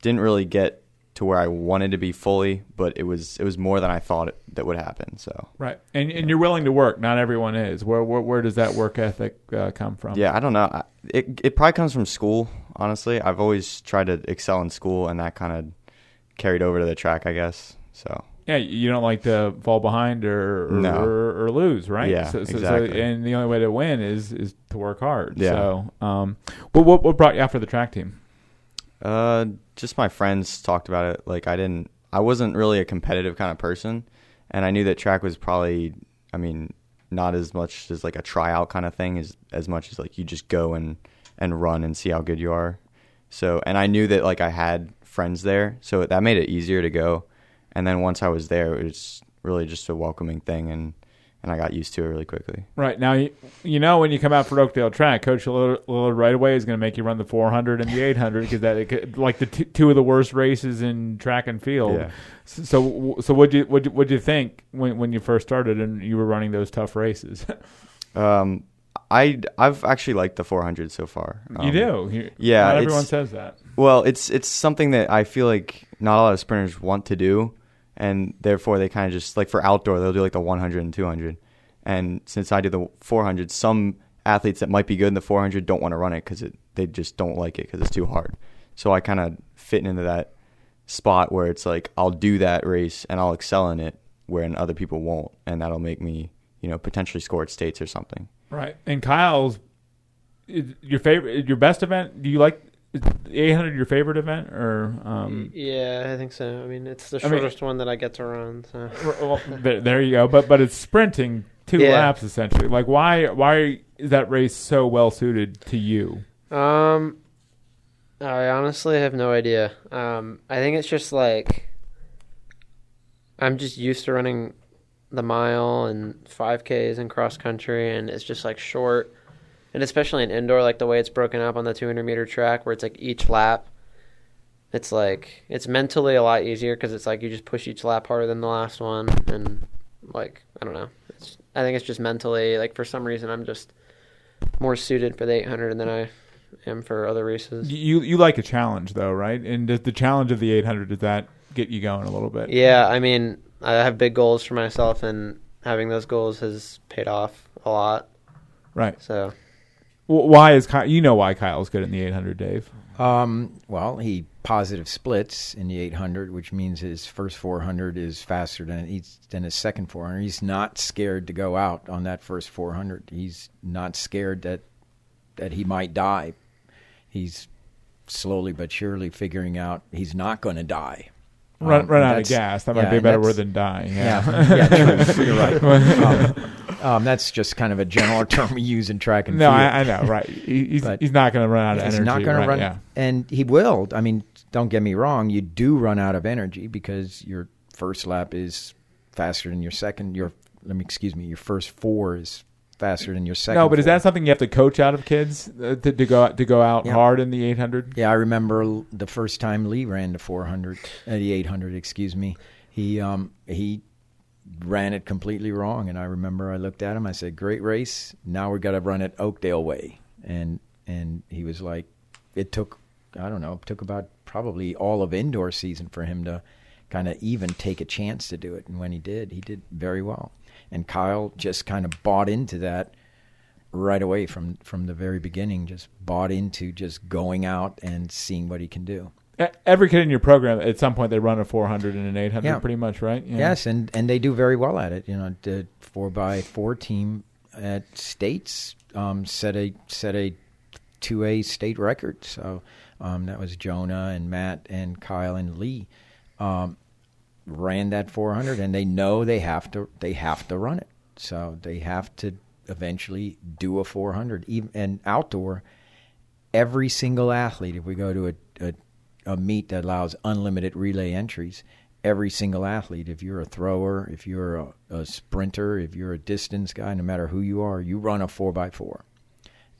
didn't really get to where I wanted to be fully. But it was it was more than I thought it, that would happen. So. Right, and and you're willing to work. Not everyone is. Where where, where does that work ethic uh, come from? Yeah, I don't know. I- It it probably comes from school. Honestly, I've always tried to excel in school, and that kind of carried over to the track, I guess. So Yeah, you don't like to fall behind or or, No. or, or lose, right? Yeah, so, so, exactly. So, and the only way to win is is to work hard. Yeah. So, um, what what what brought you out for the track team? Uh, just my friends talked about it. Like I didn't, I wasn't really a competitive kind of person, and I knew that track was probably, I mean, not as much as like a tryout kind of thing as as much as like you just go and and run and see how good you are. So, and I knew that like I had friends there, so that made it easier to go. And then once I was there, it was really just a welcoming thing, and and I got used to it really quickly. Right now, you, you know when you come out for Oakdale Track, Coach Lillard, Lillard right away is going to make you run the 400 and the 800 because that it could- like the t- two of the worst races in track and field. Yeah. So so, what you what what you think when when you first started and you were running those tough races? Um, I I've actually liked the 400 so far. you Um, do. You- yeah, Not everyone says that. Well, it's it's something that I feel like not a lot of sprinters want to do, and therefore they kind of just like for outdoor they'll do like the 100 and 200. And since I do the 400, some athletes that might be good in the 400 don't want to run it because they just don't like it because it's too hard. So I kind of fit into that spot where it's like I'll do that race and I'll excel in it, when other people won't, and that'll make me you know potentially score at states or something. Right. And Kyle's your favorite, your best event. Do you like 800? Your favorite event, or um, yeah, I think so. I mean, it's the I mean- shortest one that I get to run. So well, there, there you go. But but it's sprinting two Yeah. laps essentially. Like why why is that race so well suited to you? Um, I honestly have no idea. Um, I think it's just like I'm just used to running the mile and 5Ks and cross country, and it's just like short, and especially in indoor, like the way it's broken up on the 200 meter track, where it's like each lap. It's like it's mentally a lot easier because it's like you just push each lap harder than the last one, and like I don't know. It's, I think it's just mentally like for some reason I'm just more suited for the 800 than I am for other races. You you like a challenge though, right? And does the challenge of the 800 does that get you going a little bit? Yeah, I mean, I have big goals for myself, and having those goals has paid off a lot. Right. So Why is Kyle? You know why Kyle's good in the 800, Dave? Um, well, he positive splits in the 800, which means his first 400 is faster than he's, than his second 400. He's not scared to go out on that first 400. He's not scared that that he might die. He's slowly but surely figuring out he's not going to die. Run Um, run out of gas. That might be a better word than die. Yeah, yeah, true. You're right. Um, um, that's just kind of a general term we use in track and No, field. I, I know, right? He's he's not going to run out of He's energy. He's not going right, to run, Yeah. and he will. I mean, don't get me wrong. You do run out of energy because your first lap is faster than your second. Your let me excuse me. Your first four is faster than your second. No, but is that something you have to coach out of kids uh, to, to go out to go out Yeah. hard in the 800? Yeah, I remember the first time Lee ran the 400, uh, the 800, excuse me. He um he ran it completely wrong, and I remember I looked at him. I said, "Great race. Now we got to run it Oakdale way." And and he was like, "It took I don't know, it took about probably all of indoor season for him to kind of even take a chance to do it. And when he did, he did very well. And Kyle just kind of bought into that right away from from the very beginning just bought into just going out and seeing what he can do Every kid in your program, at some point, they run a 400 and an 800, Yeah. pretty much, right? Yeah. yes and and they do very well at it you know the four by four team at states um set a set a 2a state record so um that was jonah and matt and kyle and lee um ran that 400 and they know they have to they have to run it so they have to eventually do a 400 even and outdoor every single athlete if we go to a, a, a meet that allows unlimited relay entries every single athlete if you're a thrower if you're a, a sprinter if you're a distance guy no matter who you are you run a 4x4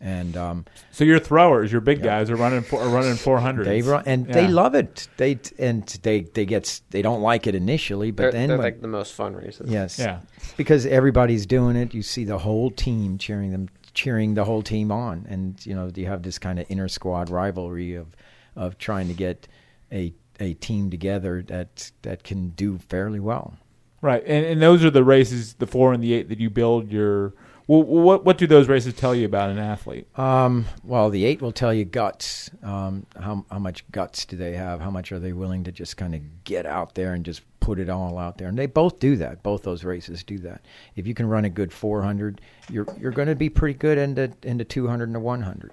and um, So your throwers, your big guys, are running four, are running 400. they run and they love it they and they they get they don't like it initially but they're, then they're when- like the most fun races. yes Yeah. because everybody's doing it. You see the whole team cheering them, cheering the whole team on, and you know you have this kind of inner squad rivalry of of trying to get a a team together that that can do fairly well. Right, and and those are the races, the four and the eight, that you build your. Well, what what do those races tell you about an athlete? Um, well, the eight will tell you guts. Um, how how much guts do they have? How much are they willing to just kind of get out there and just put it all out there? And they both do that. Both those races do that. If you can run a good 400, you're you're going to be pretty good in the in the 200 and the 100.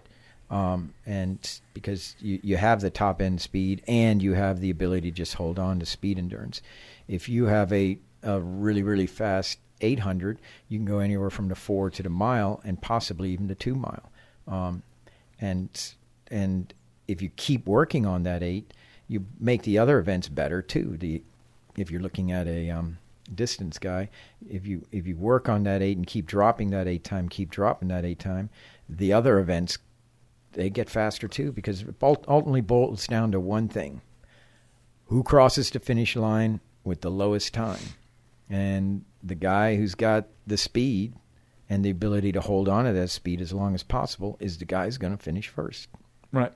Um, and because you, you have the top end speed and you have the ability to just hold on to speed endurance. If you have a, a really, really fast 800, you can go anywhere from the four to the mile and possibly even the two mile. Um, and, and if you keep working on that eight, you make the other events better too. The, if you're looking at a, um, distance guy, if you, if you work on that eight and keep dropping that eight time, keep dropping that eight time, the other events they get faster too because it ultimately boils down to one thing who crosses the finish line with the lowest time and the guy who's got the speed and the ability to hold on to that speed as long as possible is the guy who's going to finish first. Right.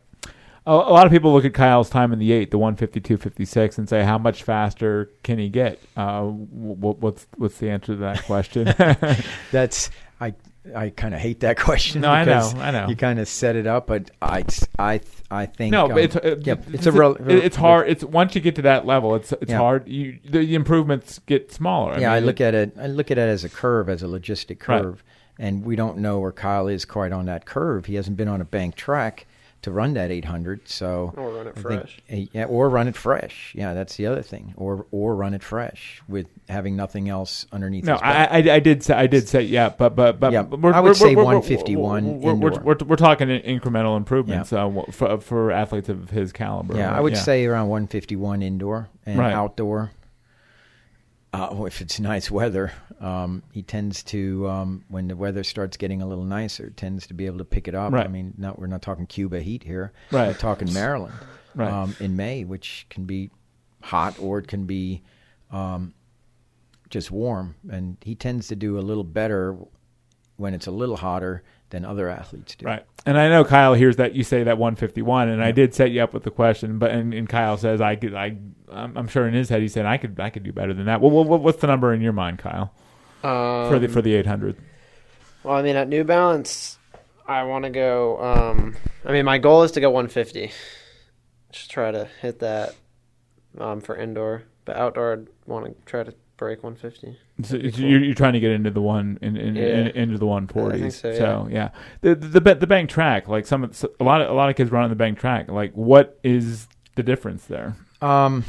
A, lot of people look at Kyle's time in the eight, the one fifty two fifty six, and say, how much faster can he get? Uh, what's what's the answer to that question? That's I I kind of hate that question. No, I know, I know. You kind of set it up, but I I I think no, um, but it's uh, yeah, it's, a it- it's hard. It's once you get to that level, it's it's Yeah. hard. You the, improvements get smaller. yeah, I mean, look at it. I look at it as a curve, as a logistic Right. curve, and we don't know where Kyle is quite on that curve. He hasn't been on a bank track to run that 800, so Or run it I fresh. eh, yeah, or run it fresh. Yeah, that's the other thing. Or or run it fresh with having nothing else underneath. No. I, I I did say I did say yeah, but but but Yeah, we're, I would we're- say we're- we're- 151 We're, we're, we're, we're talking incremental improvements uh, for for athletes of his caliber. Yeah, I would say around 151 indoor and Right. outdoor. Uh, if it's nice weather, um, he tends to um, when the weather starts getting a little nicer, tends to be able to pick it up. Right. I mean, not we're not talking Cuba heat here. Right. We're talking Maryland Right. um, in May, which can be hot or it can be um, just warm, and he tends to do a little better when it's a little hotter than other athletes do. Right. And I know Kyle hears that you say that 151, and I did set you up with the question, but and, and Kyle says I could I I'm, I'm sure in his head he said I could I could do better than that. Well, what, what's the number in your mind, Kyle, Um, for the for the 800? Well, I mean, at New Balance, I want to go. Um, I mean, my goal is to go 150. Just try to hit that um, for indoor, but outdoor, I'd want to try to break 150. So it's- cool. you're, you're trying to get into the one in, in, Yeah. in, into the 140s. I think so, yeah, the the the, the bank track like some of- a lot of a lot of kids run on the bank track. Like what is the difference there? Um,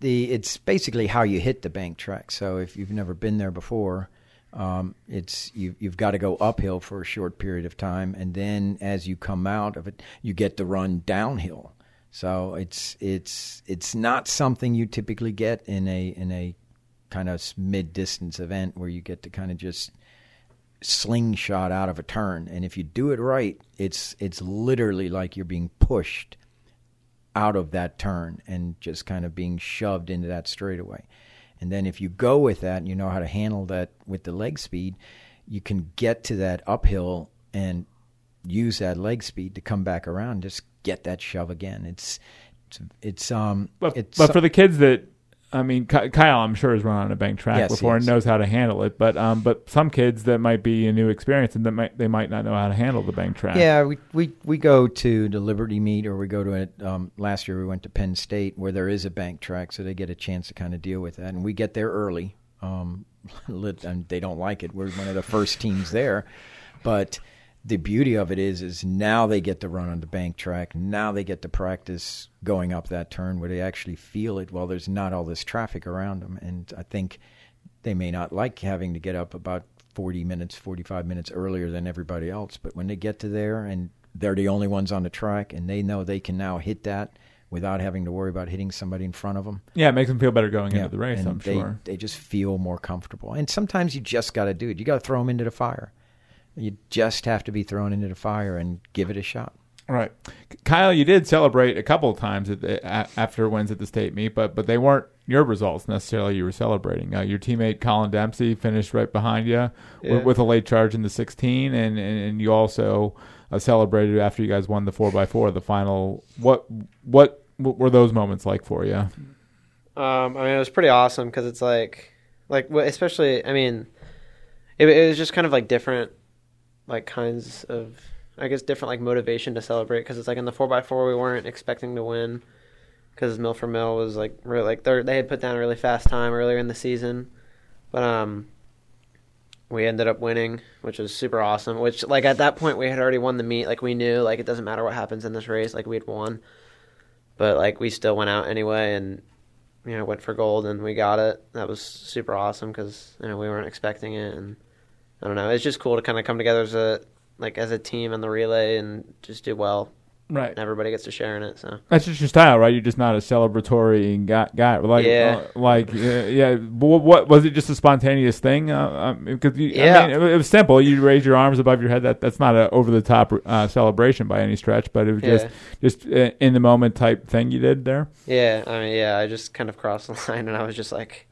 the it's basically how you hit the bank track. So if you've never been there before, um, it's you you've got to go uphill for a short period of time, and then as you come out of it, you get to run downhill. So it's it's it's not something you typically get in a in a kind of mid distance event where you get to kind of just slingshot out of a turn. And if you do it right, it's it's literally like you're being pushed out of that turn and just kind of being shoved into that straightaway. And then if you go with that and you know how to handle that with the leg speed, you can get to that uphill and use that leg speed to come back around and just get that shove again. It's it's, it's um But, it's but for the kids that, I mean, Kyle, I'm sure has run on a bank track Yes, before and knows how to handle it. But um, but some kids that might be a new experience and that might they might not know how to handle the bank track. Yeah, we, we we go to the Liberty meet, or we go to it. Um, last year, we went to Penn State, where there is a bank track, so they get a chance to kind of deal with that. And we get there early. Um, and they don't like it. We're one of the first teams there, but the beauty of it is, is now they get to run on the bank track. Now they get to practice going up that turn where they actually feel it. While there's not all this traffic around them, and I think they may not like having to get up about 40 minutes, 45 minutes earlier than everybody else. But when they get to there and they're the only ones on the track and they know they can now hit that without having to worry about hitting somebody in front of them. yeah, it makes them feel better going Yeah, into the race. I'm they, sure. They just feel more comfortable. And sometimes you just got to do it. You got to throw them into the fire. You just have to be thrown into the fire and give it a shot. Right, Kyle, you did celebrate a couple of times at the, a, after wins at the state meet, but but they weren't your results necessarily. You were celebrating. Uh, your teammate Colin Dempsey finished right behind you Yeah. with, with a late charge in the 16, and and, and you also uh, celebrated after you guys won the four x four, the final. What what what were those moments like for you? Um, I mean, it was pretty awesome because it's like, like especially, I mean, it, it was just kind of like different, like kinds of, I guess, different like motivation to celebrate because it's like in the four x four we weren't expecting to win because Milford Mill was like really like they they had put down a really fast time earlier in the season, but um, we ended up winning, which was super awesome. Which like at that point we had already won the meet, like we knew like it doesn't matter what happens in this race, like we had won, but like we still went out anyway and you know, went for gold and we got it. That was super awesome because you know we weren't expecting it, and I don't know. It's just cool to kind of come together as a like as a team in the relay and just do well. Right. And everybody gets to share in it. So That's just your style, right? You're just not a celebratory guy. guy. Like, Yeah. uh, like, uh, yeah. But what, was it? Just a spontaneous thing? Uh, um, because Yeah. I mean, it, it was simple. You raise your arms above your head. That that's not an over the top uh, celebration by any stretch, but it was just Yeah. just uh, in the moment type thing you did there. yeah, I mean, yeah, I just kind of crossed the line and I was just like,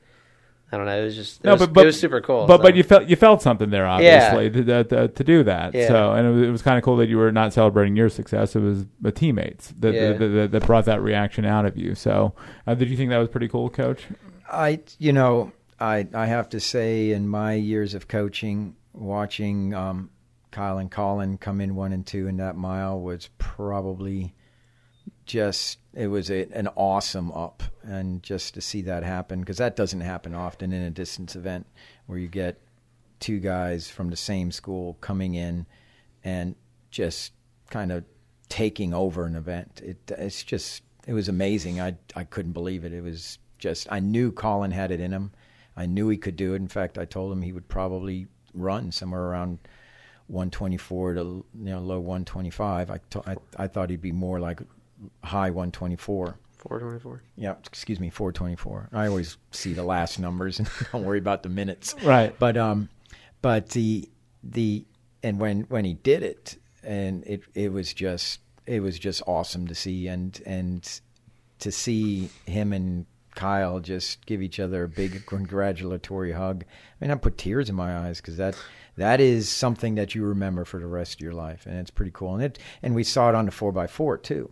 I don't know. It was just it, No, was, but- but- it was super cool. But so. but you felt you felt something there, obviously, to, to, to, to do that. Yeah. So and it was, it was kind of cool that you were not celebrating your success; it was the teammates that Yeah. that, that, that brought that reaction out of you. So, uh, did you think that was pretty cool, Coach? I, you know, I I have to say, in my years of coaching, watching um, Kyle and Colin come in one and two in that mile was probably just it was a, an awesome up, and just to see that happen because that doesn't happen often in a distance event where you get two guys from the same school coming in and just kind of taking over an event. It it's just it was amazing. I I couldn't believe it. It was just I knew Colin had it in him. I knew he could do it. In fact, I told him he would probably run somewhere around 124 to you know low 125. I to- I, I thought he'd be more like high 124. 424. Yeah, excuse me, 424. I always see the last numbers and don't worry about the minutes. Right. But um, but the the and when when he did it, and it it was just it was just awesome to see, and and to see him and Kyle just give each other a big congratulatory hug. I mean, I put tears in my eyes because that that is something that you remember for the rest of your life, and it's pretty cool. And it and we saw it on the four x four too.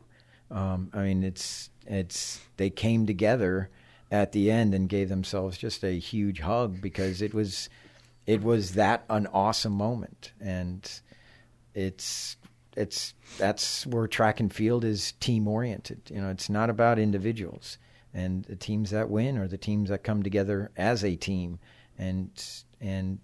Um, I mean, it's it's they came together at the end and gave themselves just a huge hug because it was it was that an awesome moment, and it's it's that's where track and field is team oriented. You know, it's not about individuals, and the teams that win are the teams that come together as a team, and and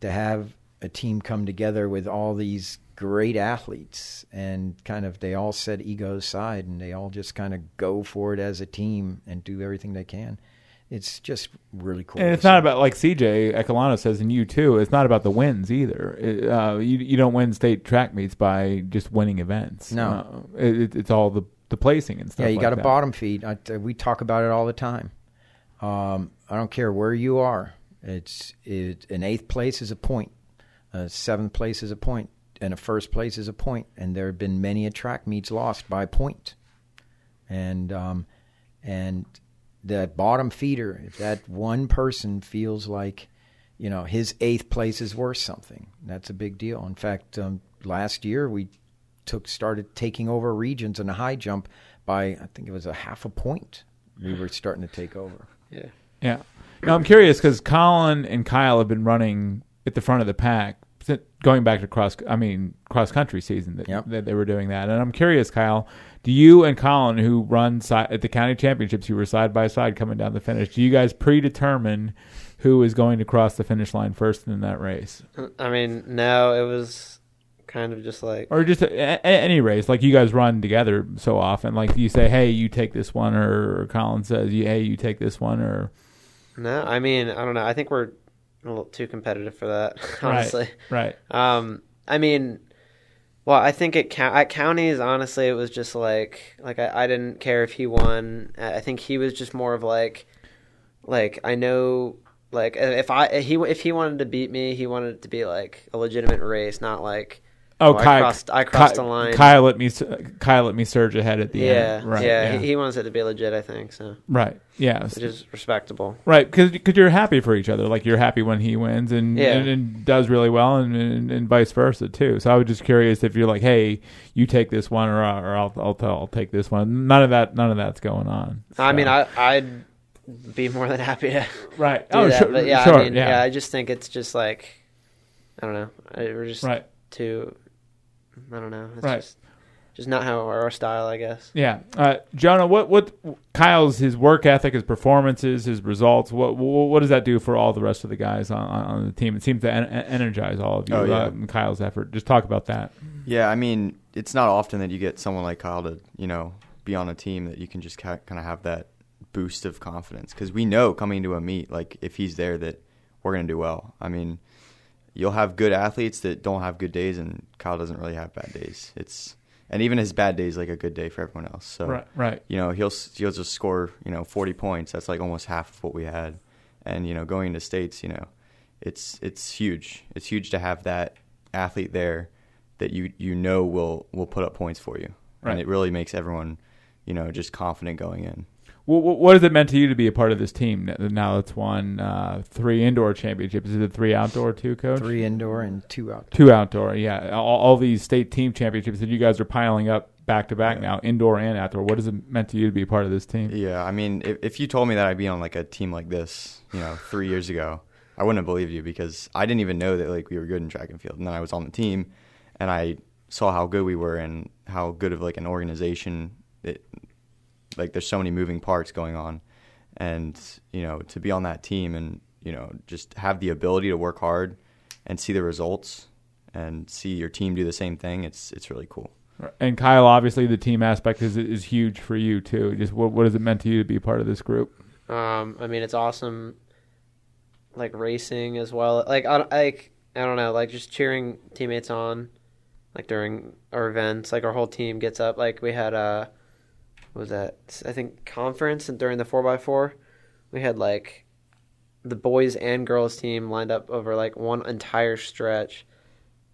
to have a team come together with all these great athletes and kind of they all set egos aside and they all just kind of go for it as a team and do everything they can. It's just really cool. And it's not see. about like CJ Ecalono says, and you too. It's not about the wins either. It, uh, you you don't win state track meets by just winning events. No. uh, it, it's all the the placing and stuff. Yeah, you like got to bottom feed. I, we talk about it all the time. Um, I don't care where you are. It's it, an eighth place is a point, a seventh place is a point, and a first place is a. And there have been many a track meets lost by point. And um, and that bottom feeder, if that one person feels like, you know, his eighth place is worth something, that's a big deal. In fact, um, last year we took started taking over regions in a high jump by I think it was a half a point. We were starting to take over. Yeah. Yeah. Now I'm curious because Colin and Kyle have been running at the front of the pack since going back to cross. I mean cross country season that, Yep. that they were doing that, and I'm curious, Kyle. Do you and Colin, who run si- at the county championships, you were side by side coming down the finish. Do you guys predetermine who is going to cross the finish line first in that race, I mean, no, it was kind of just like or just a, a, any race? Like you guys run together so often. Like you say, "Hey, you take this one," or, or Colin says, "Hey, you take this one," or no. I mean, I don't know. I think we're a little too competitive for that, honestly. right. Um, I mean, well, I think at, cou- at counties, honestly, it was just like like I, I didn't care if he won. I I think he was just more of like like I know like if I if he if he wanted to beat me, he wanted it to be like a legitimate race, not like Oh, oh, I Kyle, crossed I crossed Ky- the line. Kyle let me Kyle let me surge ahead at the yeah, end. Right. yeah, Yeah. He, he wants it to be legit. I think so, right. Yeah. which is respectable. Right, because you're happy for each other. Like you're happy when he wins and Yeah. and, and does really well, and, and and vice versa too. So I was just curious if you're like, hey, you take this one, or or I'll I'll, tell, I'll take this one. None of that, none of that's going on. I mean, I I'd be more than happy to right. do oh, that, sure, but yeah, sure, I mean, yeah. yeah. I just think it's just like I don't know. I, we're just right. too. I don't know. It's Right. just just not how our style, I guess. Yeah, uh, Jonah, what what Kyle's his work ethic, his performances, his results. What what, what does that do for all the rest of the guys on, on on the team? It seems to en- energize all of you. Oh, yeah. uh, in Kyle's effort. Just talk about that. Yeah, I mean, it's not often that you get someone like Kyle to, you know, be on a team that you can just kind of have that boost of confidence because we know coming to a meet, like if he's there, that we're gonna do well. I mean, you'll have good athletes that don't have good days, and Kyle doesn't really have bad days. It's and even his bad day is like a good day for everyone else. So Right, right. you know he'll he'll just score you know 40 points that's like almost half of what we had and you know going to states you know it's it's huge it's huge to have that athlete there that you you know will will put up points for you Right. and it really makes everyone you know just confident going in What, what, what has it meant to you to be a part of this team n- now that's won uh, three indoor championships? Is it three outdoor two coach? Three indoor and two outdoor. Two outdoor, yeah. All, all these state team championships that you guys are piling up back to back now, indoor and outdoor. What has it meant to you to be a part of this team? Yeah, I mean, if, if you told me that I'd be on like a team like this, you know, three years ago, I wouldn't have believed you because I didn't even know that like we were good in track and field. And then I was on the team, and I saw how good we were and how good of like an organization. It, like, there's so many moving parts going on, and you know, to be on that team and you know just have the ability to work hard and see the results and see your team do the same thing. It's it's really cool. And Kyle, obviously, the team aspect is is huge for you too. Just what what has it meant to you to be part of this group? Um, I mean, it's awesome. Like racing as well. Like I, don't- like I don't know. Like just cheering teammates on, like during our events. Like our whole team gets up. Like we had a, what was that? I think conference and during the four x four, we had like, the boys and girls team lined up over like one entire stretch,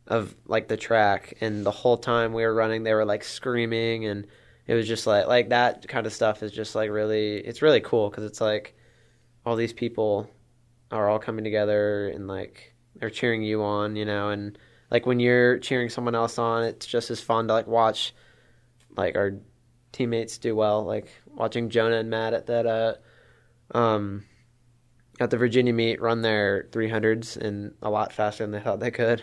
of like the track, and the whole time we were running, they were like screaming and it was just like like that kind of stuff is just like really it's really cool because it's like all these people are all coming together and like they're cheering you on you know and like when you're cheering someone else on it's just as fun to like watch like our teammates do well like watching jonah and matt at that uh um at the virginia meet run their 300s and a lot faster than they thought they could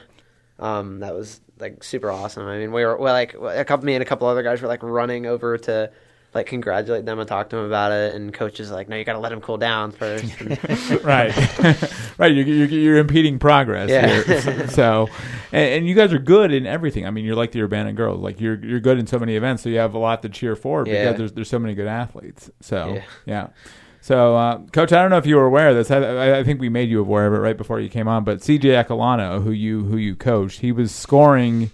um, that was like super awesome. I mean, we were well, like a couple, me and a couple other guys were like running over to like congratulate them and talk to them about it. And coach is like, no, you got to let them cool down first. Right, right. You're, you're you're impeding progress. Yeah. here. So, and, and you guys are good in everything. I mean, you're like the Urbana girls. Like you're you're good in so many events, so you have a lot to cheer for Yeah. because there's there's so many good athletes. So Yeah. yeah. So, uh, Coach, I don't know if you were aware of this. I, I, I think we made you aware of it right before you came on. But CJ Ecalono, who you who you coached, he was scoring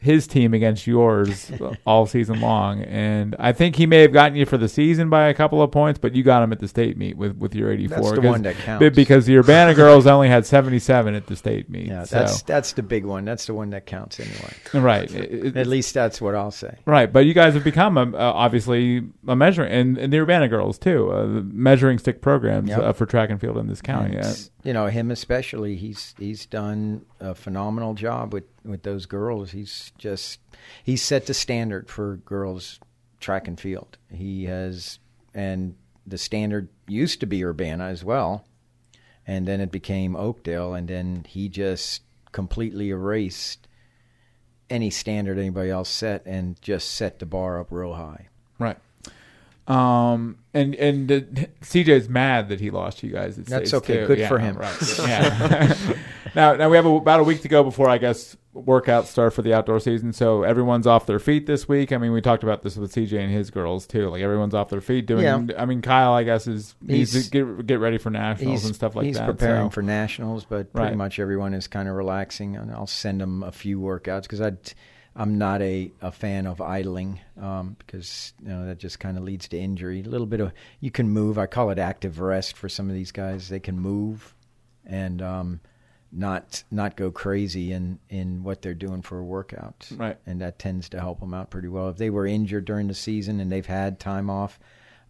his team against yours all season long, and I think he may have gotten you for the season by a couple of points, but you got him at the state meet with, with your 84. That's the because- one that counts. Because the Urbana girls only had 77 at the state meet. Yeah, so- that's that's the big one. That's the one that counts anyway. right. It- At least that's what I'll say. Right, but you guys have become a, uh, obviously a measuring, and, and the Urbana girls too, uh, measuring stick programs Yep. uh, for track and field in this county. Uh, You know him especially. He's he's done a phenomenal job with with those girls. He's just he's set the standard for girls track and field. He has, and the standard used to be Urbana as well, and then it became Oakdale, and then he just completely erased any standard anybody else set and just set the bar up real high. right. Um, and and uh, CJ's mad that he lost you guys. At That's okay. too. Good Yeah, for him. Right. Yeah. now, now we have a, about a week to go before I guess workouts start for the outdoor season. So everyone's off their feet this week. I mean, we talked about this with CJ and his girls too. Like everyone's off their feet doing. Yeah. I mean, Kyle, I guess is He's- to get get ready for nationals and stuff like he's that. preparing so. for nationals, but pretty Right. much everyone is kind of relaxing. And I'll send them a few workouts because I, I'm not a, a fan of idling um, because you know that just kind of leads to injury. A little bit of you can move. I call it active rest for some of these guys. They can move and um, not not go crazy in in what they're doing for a workout. Right. and that tends to help them out pretty well. If they were injured during the season and they've had time off,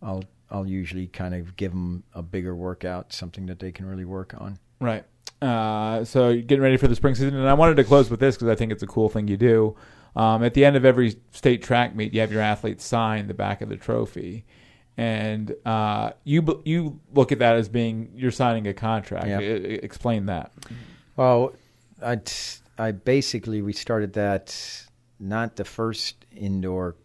I'll I'll usually kind of give them a bigger workout, something that they can really work on. Right. Uh, so getting ready for the spring season, and I wanted to close with this because I think it's a cool thing you do. Um, at the end of every state track meet, you have your athletes sign the back of the trophy, and uh, you you look at that as being you're signing a contract. Yeah. I- I- explain that. Well, I I basically we started that not the first indoor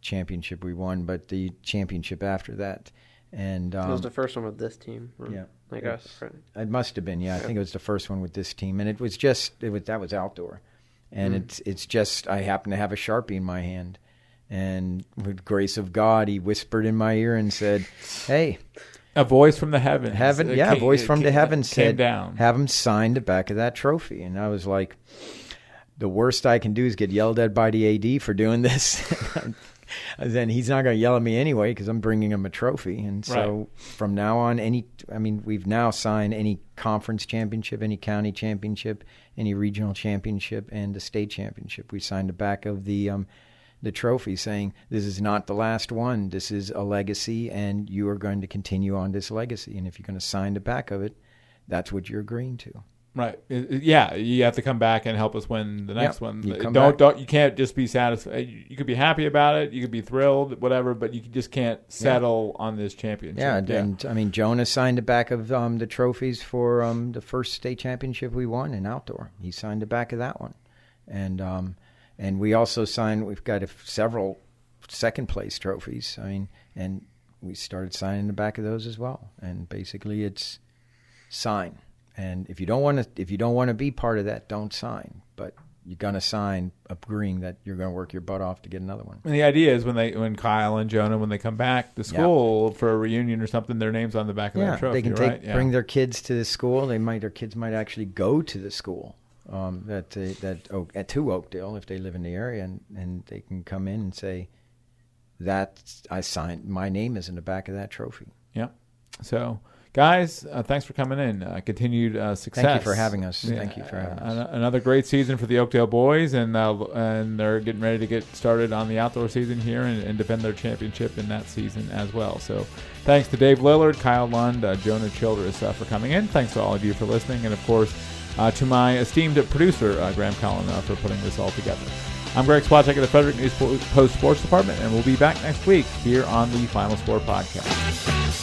championship we won, but the championship after that, and it was um, the first one with this team. yeah. Like Yeah. us. Right. It must have been, yeah. I think it was the first one with this team, and it was just it was that was outdoor, and Mm. it's it's just I happened to have a sharpie in my hand, and with grace of God, he whispered in my ear and said, "Hey, A voice from the heavens. heaven, yeah, came- voice from the heavens said, down. have him sign the back of that trophy," and I was like, "The worst I can do is get yelled at by the AD for doing this." then he's not going to yell at me anyway because I'm bringing him a trophy. And so from now on, any I mean, we've now signed any conference championship, any county championship, any regional championship, and the state championship. We signed the back of the um, the trophy, saying, "This is not the last one. This is a legacy, and you are going to continue on this legacy. And if you're going to sign the back of it, that's what you're agreeing to." Right. Yeah, you have to come back and help us win the next one. You don't back. don't you can't just be satisfied. You could be happy about it. You could be thrilled, whatever, but you just can't settle on this championship. Yeah, and I mean, Jonah signed the back of um, the trophies for um, the first state championship we won in outdoor. He signed the back of that one, and um, and we also signed. We've got a, several second place trophies. I mean, and we started signing the back of those as well. And basically, it's sign. And if you don't want to, if you don't want to be part of that, don't sign. But you're gonna sign agreeing that you're gonna work your butt off to get another one. And the idea is when they when Kyle and Jonah when they come back to school for a reunion or something, their names on the back of yeah, that trophy. they can take right? Yeah. bring their kids to the school. They might their kids might actually go to the school um, that they, that Oak, at to Oakdale if they live in the area, and, and they can come in and say that I signed my name is in the back of that trophy. Yeah. So, guys, uh, thanks for coming in. Uh, continued uh, success. for having us. Thank you for having us. an- Another great season for the Oakdale boys, and uh, and they're getting ready to get started on the outdoor season here and, and defend their championship in that season as well. So, thanks to Dave Lillard, Kyle Lund, uh, Jonah Childress uh, for coming in. Thanks to all of you for listening, and of course. Uh, to my esteemed producer, uh, Graham Collin, uh, for putting this all together. I'm Greg Swatek of the Frederick News Post Sports Department, and we'll be back next week here on the Final Score Podcast.